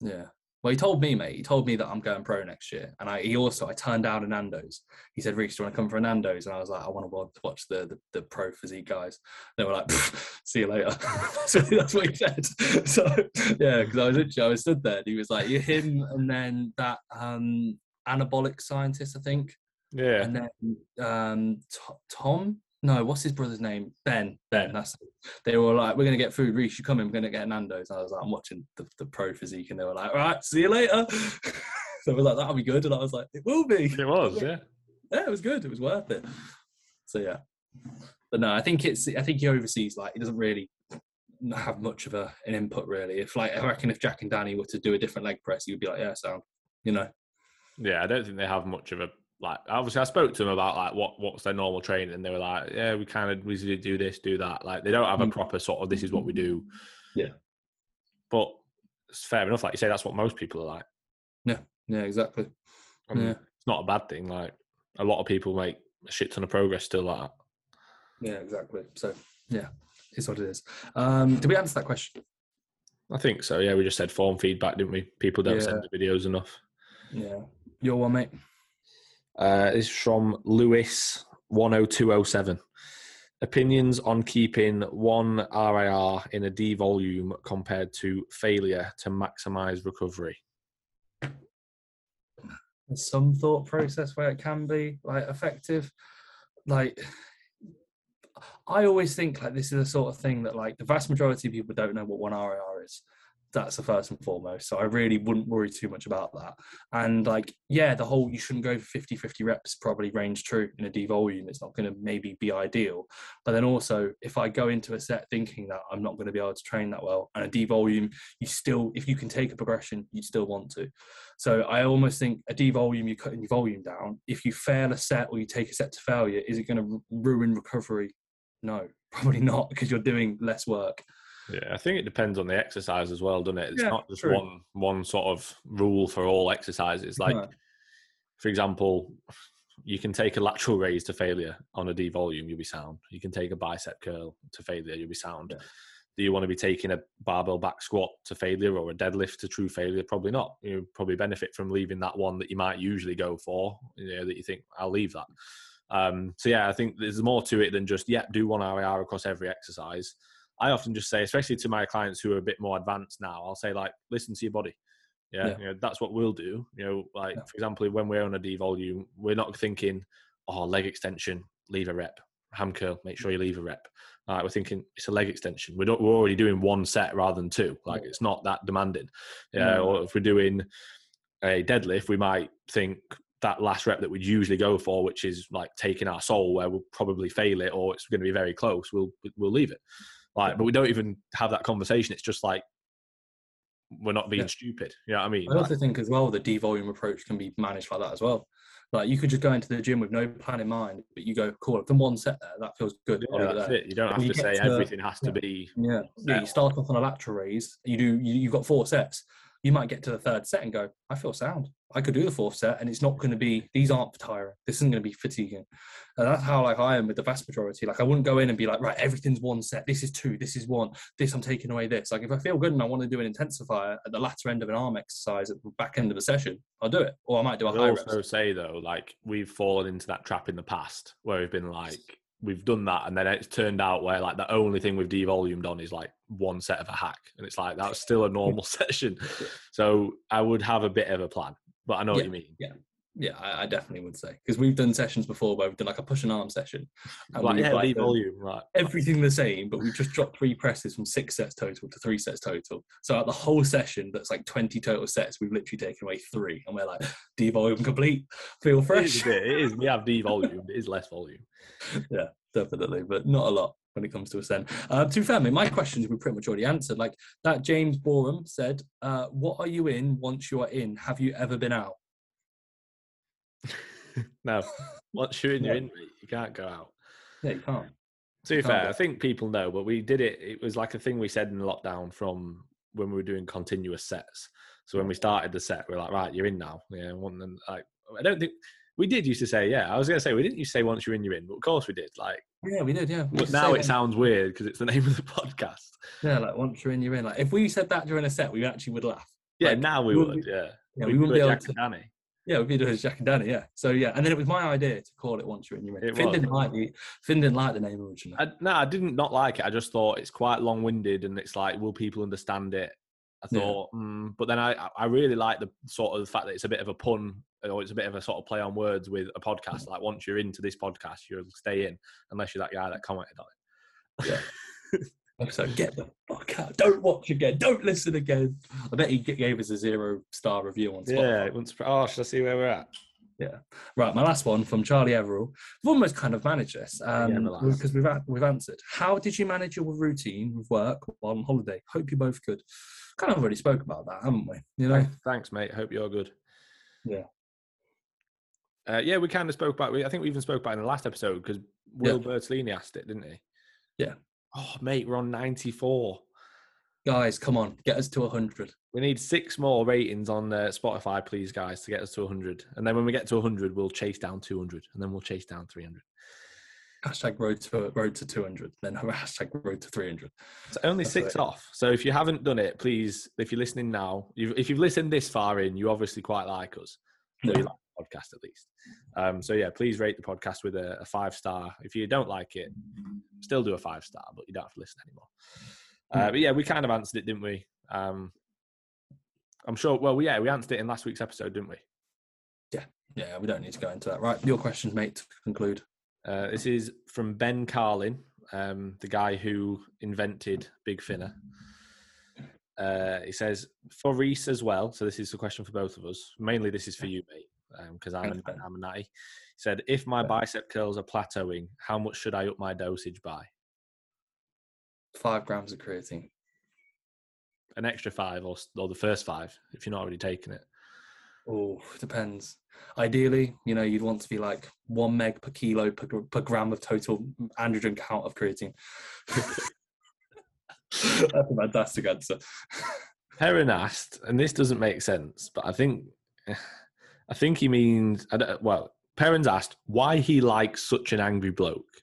Yeah. Well, he told me, mate. He told me that I'm going pro next year, and I he also I turned down a Nando's. He said, "Reese, do you want to come for a Nando's?" And I was like, "I want to watch, the, the the pro physique guys." And They were like, "See you later." so that's what he said. So yeah, because I was literally I was stood there, and he was like, "You're him," and then that um anabolic scientist, I think, Yeah, and then um To- Tom. No, what's his brother's name? Ben. Ben. That's. They were like, "We're gonna get food. Reese, you come in. We're gonna get Nando's." And I was like, "I'm watching the, the pro physique," and they were like, "All right, see you later." so was like, "That'll be good," and I was like, "It will be." it was. Yeah, Yeah, it was good. It was worth it. So yeah, but no, I think it's. I think he oversees. Like, he doesn't really have much of a an input really. If like, I reckon if Jack and Danny were to do a different leg press, he would be like, "Yeah, sound," you know. yeah. I don't think they have much of a like. Obviously, I spoke to them about like what what's their normal training, and they were like, yeah, we kind of we do this, do that. Like, they don't have a Mm. proper sort of this is what we do. Yeah. but it's fair enough. Like you say, that's what most people are like. Yeah, yeah exactly. And Yeah. it's not a bad thing. Like a lot of people make a shit ton of progress still like that. Yeah, exactly. So yeah, it's what it is. Um, did we answer that question? I think so. Yeah, we just said form feedback, didn't we? People don't send the videos enough. Yeah. Your one, mate. Uh, is from Lewis one hundred two hundred seven. Opinions on keeping one RIR in a D volume compared to failure to maximize recovery. Some thought process where it can be like effective. Like I always think like this is the sort of thing that like the vast majority of people don't know what one RIR. That's the first and foremost. So I really wouldn't worry too much about that. And like, yeah, the whole you shouldn't go for 50 50 reps probably range true in a D volume. It's not going to maybe be ideal. But then also, if I go into a set thinking that I'm not going to be able to train that well, and a D volume, you still, if you can take a progression, you still want to. So I almost think a D volume, you're cutting your volume down. If you fail a set or you take a set to failure, is it going to ruin recovery? No, probably not because you're doing less work. Yeah, I think it depends on the exercise as well, doesn't it? It's Yeah, not just true. one one sort of rule for all exercises. Like, for example, you can take a lateral raise to failure on a D volume, you'll be sound. You can take a bicep curl to failure, you'll be sound. Yeah. Do you want to be taking a barbell back squat to failure or a deadlift to true failure? Probably not. You probably benefit from leaving that one that you might usually go for. You know that you think I'll leave that. Um, so yeah, I think there's more to it than just yeah, do one RIR across every exercise. I often just say, especially to my clients who are a bit more advanced now, I'll say like, listen to your body. Yeah, Yeah. You know, that's what we'll do. You know, like Yeah. for example, when we're on a D volume, we're not thinking, oh, leg extension, leave a rep. Ham curl, make sure mm-hmm. you leave a rep. Like we're thinking it's a leg extension. We're not, we're already doing one set rather than two. Like it's not that demanding. Yeah. No. Or if we're doing a deadlift, we might think that last rep that we'd usually go for, which is like taking our soul, where we'll probably fail it or it's going to be very close. We'll we'll leave it. Like, but we don't even have that conversation. It's just like we're not being Yeah. stupid. You know what I mean? I Like, also think as well the devolume approach can be managed like that as well. Like you could just go into the gym with no plan in mind, but you go, cool, I've done one set there, that feels good. Yeah, that's there. it. You don't have you to say to- everything has to be. Yeah, yeah. You start off on a lateral raise. You do. You, you've got four sets. You might get to the third set and go, I feel sound. I could do the fourth set, and it's not going to be. These aren't tiring. This isn't going to be fatiguing. And that's how like I am with the vast majority. Like I wouldn't go in and be like, right, everything's one set. This is two. This is one. This I'm taking away. This. Like if I feel good and I want to do an intensifier at the latter end of an arm exercise at the back end of a session, I'll do it. Or I might do a I high also reps. say though, like we've fallen into that trap in the past where we've been like, we've done that, and then it's turned out where like the only thing we've devolumed on is like one set of a hack, and it's like that's still a normal session. So I would have a bit of a plan, but I know what you mean. Yeah, I, I definitely would say because we've done sessions before where we've done like a push and arm session. and Like yeah, like, done devolume, right? everything the same, but we've just dropped three presses from six sets total to three sets total. So out the whole session, that's like 20 total sets, we've literally taken away three. And we're like, devolume complete, feel fresh. a bit, it is. We have devolumed. It is less volume. yeah, definitely, but not a lot when it comes to ascend. Uh, to be fair, I mean, my questions we pretty much already answered. Like that James Borum said, uh, what are you in once you are in? Have you ever been out? no, once you're Yeah. in, mate. You can't go out. Yeah, you can't. To be fair. I think people know, but we did it. It was like a thing we said in lockdown from when we were doing continuous sets. So when we started the set, we are like, right, you're in now. Yeah, one and like I don't think we did used to say, yeah. I was gonna say we didn't used to say once you're in, you're in, but of course we did. Like, Yeah, we did. Yeah. We but now it sounds weird because it's the name of the podcast. Yeah, like once you're in, you're in. Like if we said that during a set, we actually would laugh. Yeah, Like, now we we- would. Yeah, Yeah, We'd we wouldn't be able Jack to. Danny. Yeah, we'd be doing Jack and Danny. Yeah. So yeah, and then it was my idea to call it once you're in, you're in. It Finn was, didn't like the Finn didn't like the name originally. I, no, I didn't not like it. I just thought it's quite long winded and it's like, will people understand it? I Yeah. thought, mm, but then I, I- really like the sort of the fact that it's a bit of a pun or it's a bit of a sort of play on words with a podcast. Like once you're into this podcast, you'll stay in unless you're that guy that commented on it. So get the fuck out! Don't watch again. Don't listen again. I bet he gave us a zero star review on Spotify. Yeah. it Oh, should I see where we're at? Yeah. Right, my last one from Charlie Everall. We've almost kind of managed this Yeah, um, because we've a- we've answered. How did you manage your routine with work while on holiday? Hope you both could. Kind of already spoke about that, haven't we? You know, Thanks, mate. Hope you're good. Yeah. Uh, yeah, we kind of spoke about. we- I think we even spoke about it in the last episode because Will Bertolini asked it, didn't he? Yeah. Oh, mate, we're on 94. guys, come on, get us to hundred. We need six more ratings on uh, Spotify, please, guys, to get us to 100. And then when we get to 100, we'll chase down 200, and then we'll chase down 300. Hashtag road to road to two hundred. Then hashtag road to three hundred. It's only That's six it. off. So if you haven't done it, please, if you're listening now, you've, if you've listened this far in, you obviously quite like us. Or you like podcast at least. Um, so yeah, please rate the podcast with a, a five star. If you don't like it, still do a five star, but you don't have to listen anymore. Uh, but yeah, we kind of answered it, didn't we? Um, I'm sure. Well, yeah, we answered it in last week's episode, didn't we? Yeah, yeah. we don't need to go into that. Right, your questions, mate. To conclude. Uh, this is from Ben Carlin, um, the guy who invented Big Finner. Uh, he says for Reese as well. So this is a question for both of us. Mainly, this is for you, mate, Um, because I'm Thanks, a, Ben. I'm a natty. He said, if my bicep curls are plateauing, how much should I up my dosage by? Five grams of creatine. An extra five, or or the first five, if you're not already taking it. Oh, depends. Ideally, you know, you'd want to be like one meg per kilo per, per gram of total androgen count of creatine. That's a fantastic answer. Heron asked, and this doesn't make sense, but I think, I think he means. Well, Perrin's asked why he likes such an angry bloke.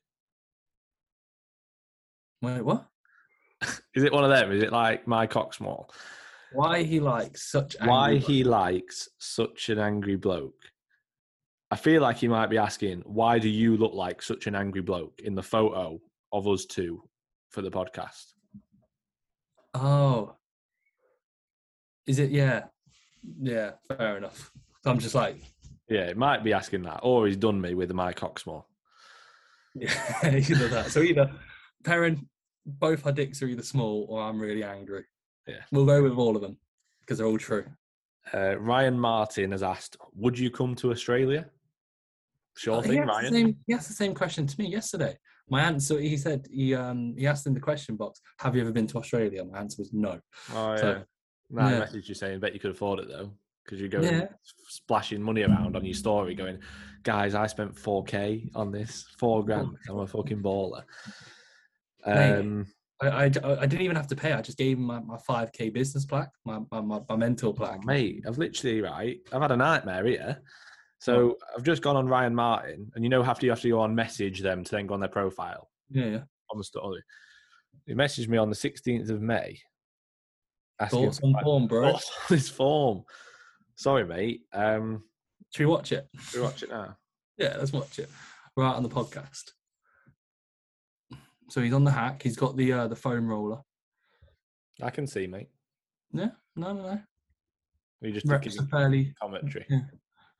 Wait, what? Is it one of them? Is it like my cock small? Why he likes such Why angry he likes such an angry bloke? I feel like he might be asking, why do you look like such an angry bloke in the photo of us two for the podcast? Oh. Is it? Yeah. Yeah, fair enough. I'm just like, Yeah, it might be asking that, or he's done me with my small. yeah, either that. So either Perrin, both our dicks are either small or I'm really angry. Yeah. We'll go with all of them because they're all true. Uh, Ryan Martin has asked, would you come to Australia? Sure Uh, he thing, asked the Ryan. same- he asked the same question to me yesterday. My answer, he said, he um he asked in the question box, "Have you ever been to Australia?" My answer was no. Oh, yeah. So, I yeah. messaged you saying, bet you could afford it though. Because you're going Yeah. splashing money around on your story, going, guys, I spent 4K on this, four grand. I'm a fucking baller. Mate. Um, I, I, I didn't even have to pay. I just gave him my, my 5k business plaque, my, my, my, my mentor plaque. Oh, mate, I've literally right. I've had a nightmare here. So I've just gone on Ryan Martin, and you know, after you have to go on message them to then go on their profile Yeah, yeah. on the story. He messaged me on the 16th of May. Thoughts on form, bro. thoughts on this form. Sorry, mate. Um, Should we watch it? Should we watch it now. Yeah, let's watch it. Right on the podcast. So he's on the hack. He's got the uh, the foam roller. I can see, mate. Yeah, no, no, no. You just Reps are fairly commentary. yeah.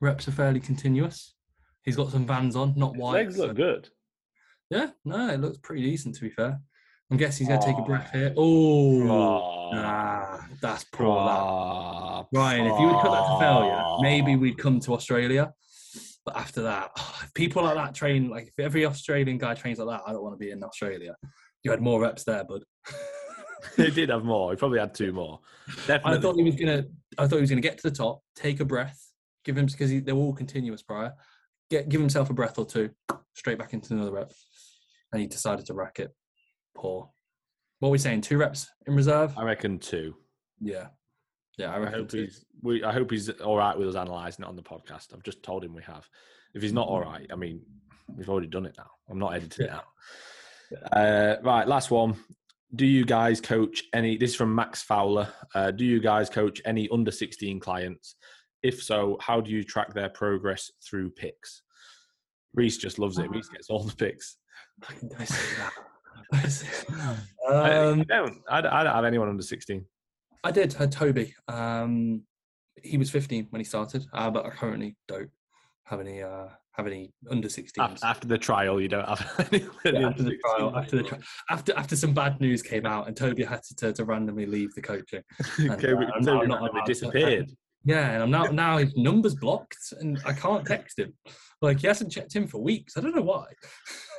reps are fairly continuous. He's got some vans on, not His white. legs look so- good. Yeah, no, it looks pretty decent to be fair. I'm guessing he's gonna take a ah. breath Oh. here. Oh, Oh, nah, that's poor. That. oh, Ryan, if you would cut that to failure, ah. maybe we'd come to Australia. But after that, if people like that train, like if every Australian guy trains like that, I don't want to be in Australia. You had more reps there, bud. he did have more. He probably had two more. I thought he was gonna. I thought he was gonna get to the top, take a breath, give him because they're all continuous prior. Get give himself a breath or two, straight back into another rep, and he decided to rack it. Poor. What are we saying? Two reps in reserve? I reckon two. Yeah, yeah. I I hope two. he's. We, I hope he's all right with us analysing it on the podcast. I've just told him we have. If he's not all right, I mean, we've already done it now. I'm not editing Yeah. it out. Uh, right, last one. Do you guys coach any? This is from Max Fowler. Uh, do you guys coach any under 16 clients? If so, how do you track their progress through picks? Reese just loves it. Reese gets all the picks. Fucking don't say that. Don't say that. I, I um, don't. I, don't- I don't have anyone under 16. I did. Had Toby. Um, he was 15 when he started, uh, but I currently don't have any uh, have any under 16s. After, the trial, you don't have any. Yeah, after the trial, after the tri- after after some bad news came out, and Toby had to to, to randomly leave the coaching. and, Okay, uh, I'm so not- not allowed to- disappeared. Yeah, and I'm now now his number's blocked, and I can't text him. Like he hasn't checked in for weeks. I don't know why.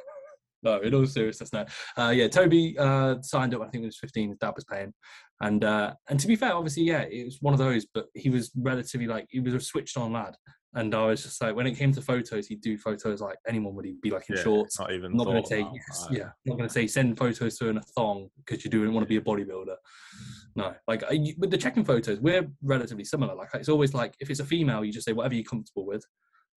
no, in all seriousness, no. Uh, yeah, Toby uh, signed up. I think he was 15. His dad was paying, and uh, and to be fair, obviously, yeah, it was one of those. But he was relatively like he was a switched on lad, and I was just like, when it came to photos, he'd do photos like anyone would. He'd be like in Yeah, shorts. Not even. Not going to say yes, yeah. Not going to say send photos to in a thong because you don't want to be a bodybuilder. No, like I- with the checking photos, we're relatively similar. Like it's always like if it's a female, you just say whatever you're comfortable with.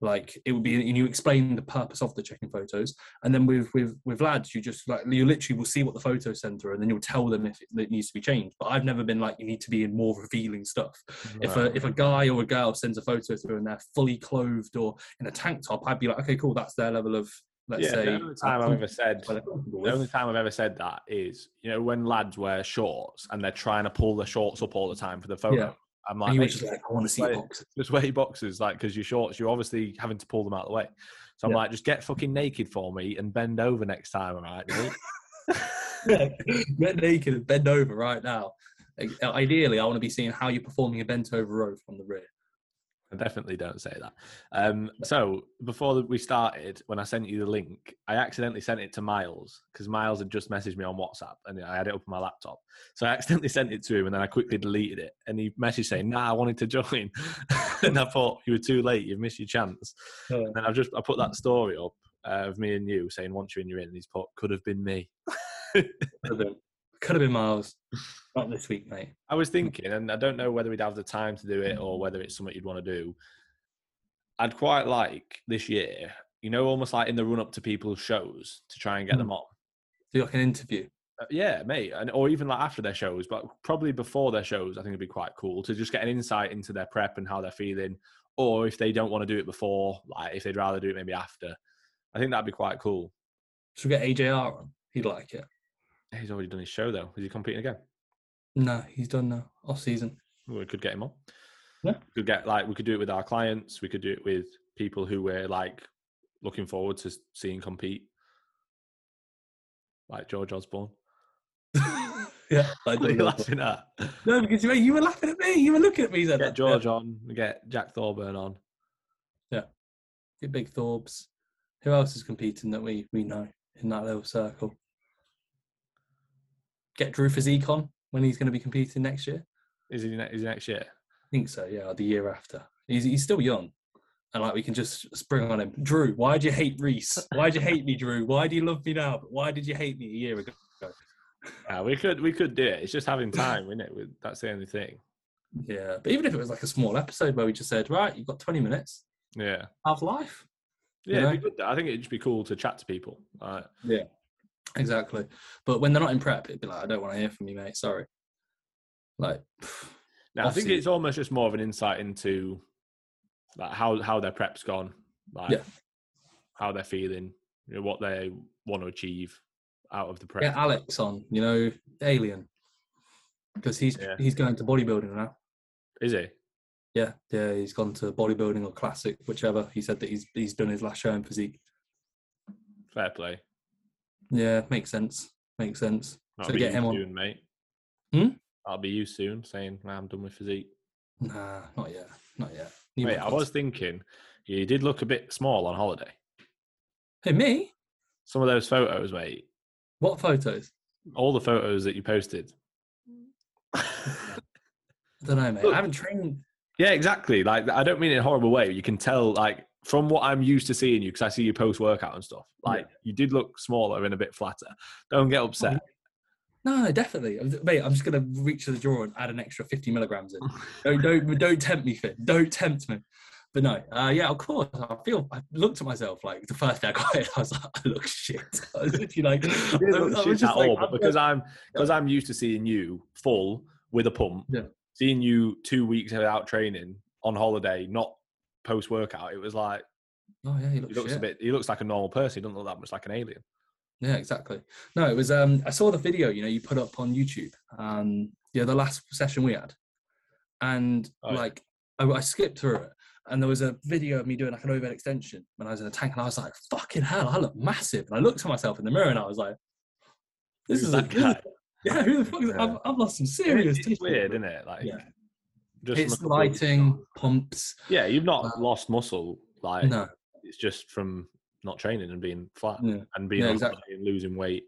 Like it would be, and you explain the purpose of the checking photos. And then with with with lads, you just like you literally will see what the photos through, and then you'll tell them if it, needs to be changed. But I've never been like you need to be in more revealing stuff. If a if a guy or a girl sends a photo through and they're fully clothed or in a tank top, I'd be like, okay, cool, that's their level of let's yeah, say. the only time I've ever said what they're comfortable the only time I've ever said that is you know when lads wear shorts and they're trying to pull their shorts up all the time for the photo. Yeah. I'm And like, you were just like, I want to see Right. boxes. just wear your boxes, like because your shorts, you're obviously having to pull them out of the way. So I'm Yeah. like, just get fucking naked for me and bend over next time, all right? Yeah, get naked and bend over right now. Ideally, I want to be seeing how you're performing a bent over row from the rear. I definitely don't say that. Um, so before we started, when I sent you the link, I accidentally sent it to Miles because Miles had just messaged me on WhatsApp and I had it up on my laptop. So I accidentally sent it to him and then I quickly deleted it. And he messaged saying, "Nah, I wanted to join," and I thought you were too late. You've missed your chance. And then I've just I put that story up uh, of me and you saying, "Once you're in, you're in." And he's put, "Could have been me." Could have been, could have been Miles. Not this week, mate. I was thinking, and I don't know whether we'd have the time to do it or whether it's something you'd want to do. I'd quite like this year, you know, almost like in the run up to people's shows to try and get Hmm. them on. Do like an interview. Uh, yeah, mate, and or even like after their shows, but probably before their shows, I think it'd be quite cool to just get an insight into their prep and how they're feeling, or if they don't want to do it before, like if they'd rather do it maybe after. I think that'd be quite cool. Should we get AJR on? He'd like it. He's already done his show though. Is he competing again? No, he's done now. Off season. We could get him on. Yeah. We could get like we could do it with our clients. We could do it with people who we're like looking forward to seeing compete, like George Osborne. yeah, I What are you laughing at? No, because you, you were laughing at me. You were looking at me. Then Get George on. Get Jack Thorburn on. Yeah, get Big Thorbs. Who else is competing that we we know in that little circle? Get Drew Physique on when he's going to be competing next year. Is he, is he next year? I think so. Yeah, the year after. He's he's still young, and like we can just spring on him. Drew, why would you hate Reese? Why would you hate me, Drew? Why do you love me now? But why did you hate me a year ago? Yeah, we could we could do it. It's just having time, isn't it? That's the only thing. Yeah, but even if it was like a small episode where we just said, right, you've got 20 minutes, Yeah, have life. yeah. You it'd be good. I think it'd just be cool to chat to people. Like, Exactly. But when they're not in prep, it'd be like, I don't want to hear from you, mate. Sorry. Like, now, I think it's almost just more of an insight into like how how their prep's gone, like Yeah. how they're feeling, you know, what they want to achieve out of the prep. get Alex on, you know, Alien, because he's Yeah. he's going to bodybuilding now. Is he? Yeah, yeah, he's gone to bodybuilding or classic, whichever. He said that he's he's done his last show in physique. Fair play. Yeah, makes sense. Makes sense. That'll So be get you him on. soon, mate. Hmm? That'll be you soon, saying "Nah, I'm done with physique. Nah, not yet. Not yet. Need Mate, I was thinking you did look a bit small on holiday. Hey, me? Some of those photos, mate. What photos? All the photos that you posted. I don't know, mate. Look. I haven't trained. Yeah, exactly. Like I don't mean it in a horrible way. You can tell, like from what I'm used to seeing you, because I see you post workout and stuff. Like you did look smaller and a bit flatter. Don't get upset. No, no, definitely, mate. I'm just gonna reach to the drawer and add an extra 50 milligrams in. don't, don't, don't tempt me, Fit. Don't tempt me. But no, uh, yeah, of course. I feel. I looked at myself like the first day I got it. I was like, I look shit. I was literally like, I was shit just at like, all, but because I'm because I'm used to seeing you full with a pump, Yeah. seeing you two weeks without training on holiday, not post workout, it was like Oh yeah, he he looks, looks a bit. He looks like a normal person. He doesn't look that much like an alien. Yeah, exactly. No, it was. Um, I saw the video. You know, you put up on YouTube. Um, yeah, the last session we had, and Oh, yeah. like I, I skipped through it, and there was a video of me doing like an overhead extension when I was in a tank, and I was like, "Fucking hell, I look massive!" And I looked at myself in the mirror, and I was like, "This Who's is a that good." guy? Yeah, who the fuck? Is, Yeah. I've, I've lost some serious. It's weird, isn't it? Like, Yeah. Just It's from a couple of- lighting, pumps. Yeah, you've not Uh, lost muscle. Like, No, it's just from not training and being flat yeah. and being Yeah, exactly. and losing weight.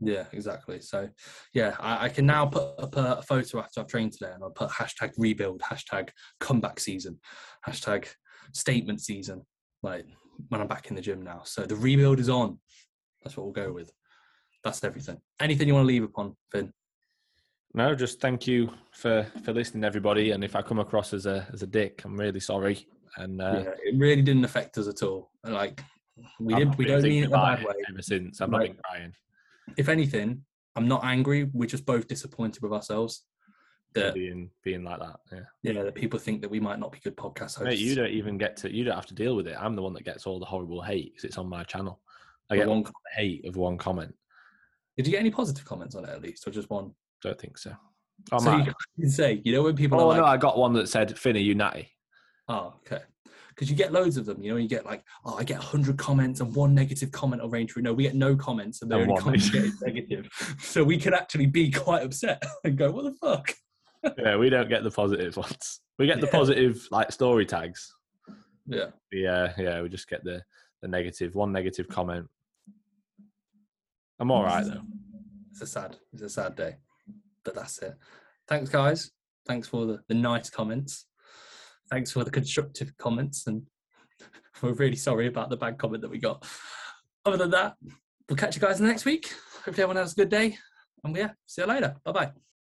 Yeah, exactly. So, yeah, I, I can now put up a, a photo after I've trained today, and I'll put hashtag rebuild, hashtag comeback season, hashtag statement season. Like when I'm back in the gym now. So the rebuild is on. That's what we'll go with. That's everything. Anything you want to leave upon, Finn? No, just thank you for for listening, everybody. And if I come across as a as a dick, I'm really sorry. And uh, yeah, it really didn't affect us at all. Like we didn't. We don't mean it in a bad way. ever since. I've not been crying. If anything, I'm not angry. We're just both disappointed with ourselves. That being being like that. Yeah, yeah, that people think that we might not be good podcast hosts. Mate, you don't even get to. You don't have to deal with it. I'm the one that gets all the horrible hate because it's on my channel. I get one hate of one comment. Did you get any positive comments on it at least, or just one? Don't think so. Oh, so man. you can say, you know, when people oh are no, like, I got one that said, "Finn, are you natty?" oh, okay. Because you get loads of them, you know, you get like, oh, I get 100 comments and one negative comment will range through. No, we get no comments and the only comment get is negative. So we can actually be quite upset and go, what the fuck? yeah, we don't get the positive ones. We get the Yeah. positive like story tags. Yeah. Yeah, yeah, we just get the the negative one negative comment. I'm all right though. It's a sad, it's a sad day, but that's it. Thanks, guys. Thanks for the, the nice comments. Thanks for the constructive comments. And we're really sorry about the bad comment that we got. Other than that, we'll catch you guys next week. Hopefully, everyone has a good day. And yeah, see you later. Bye bye.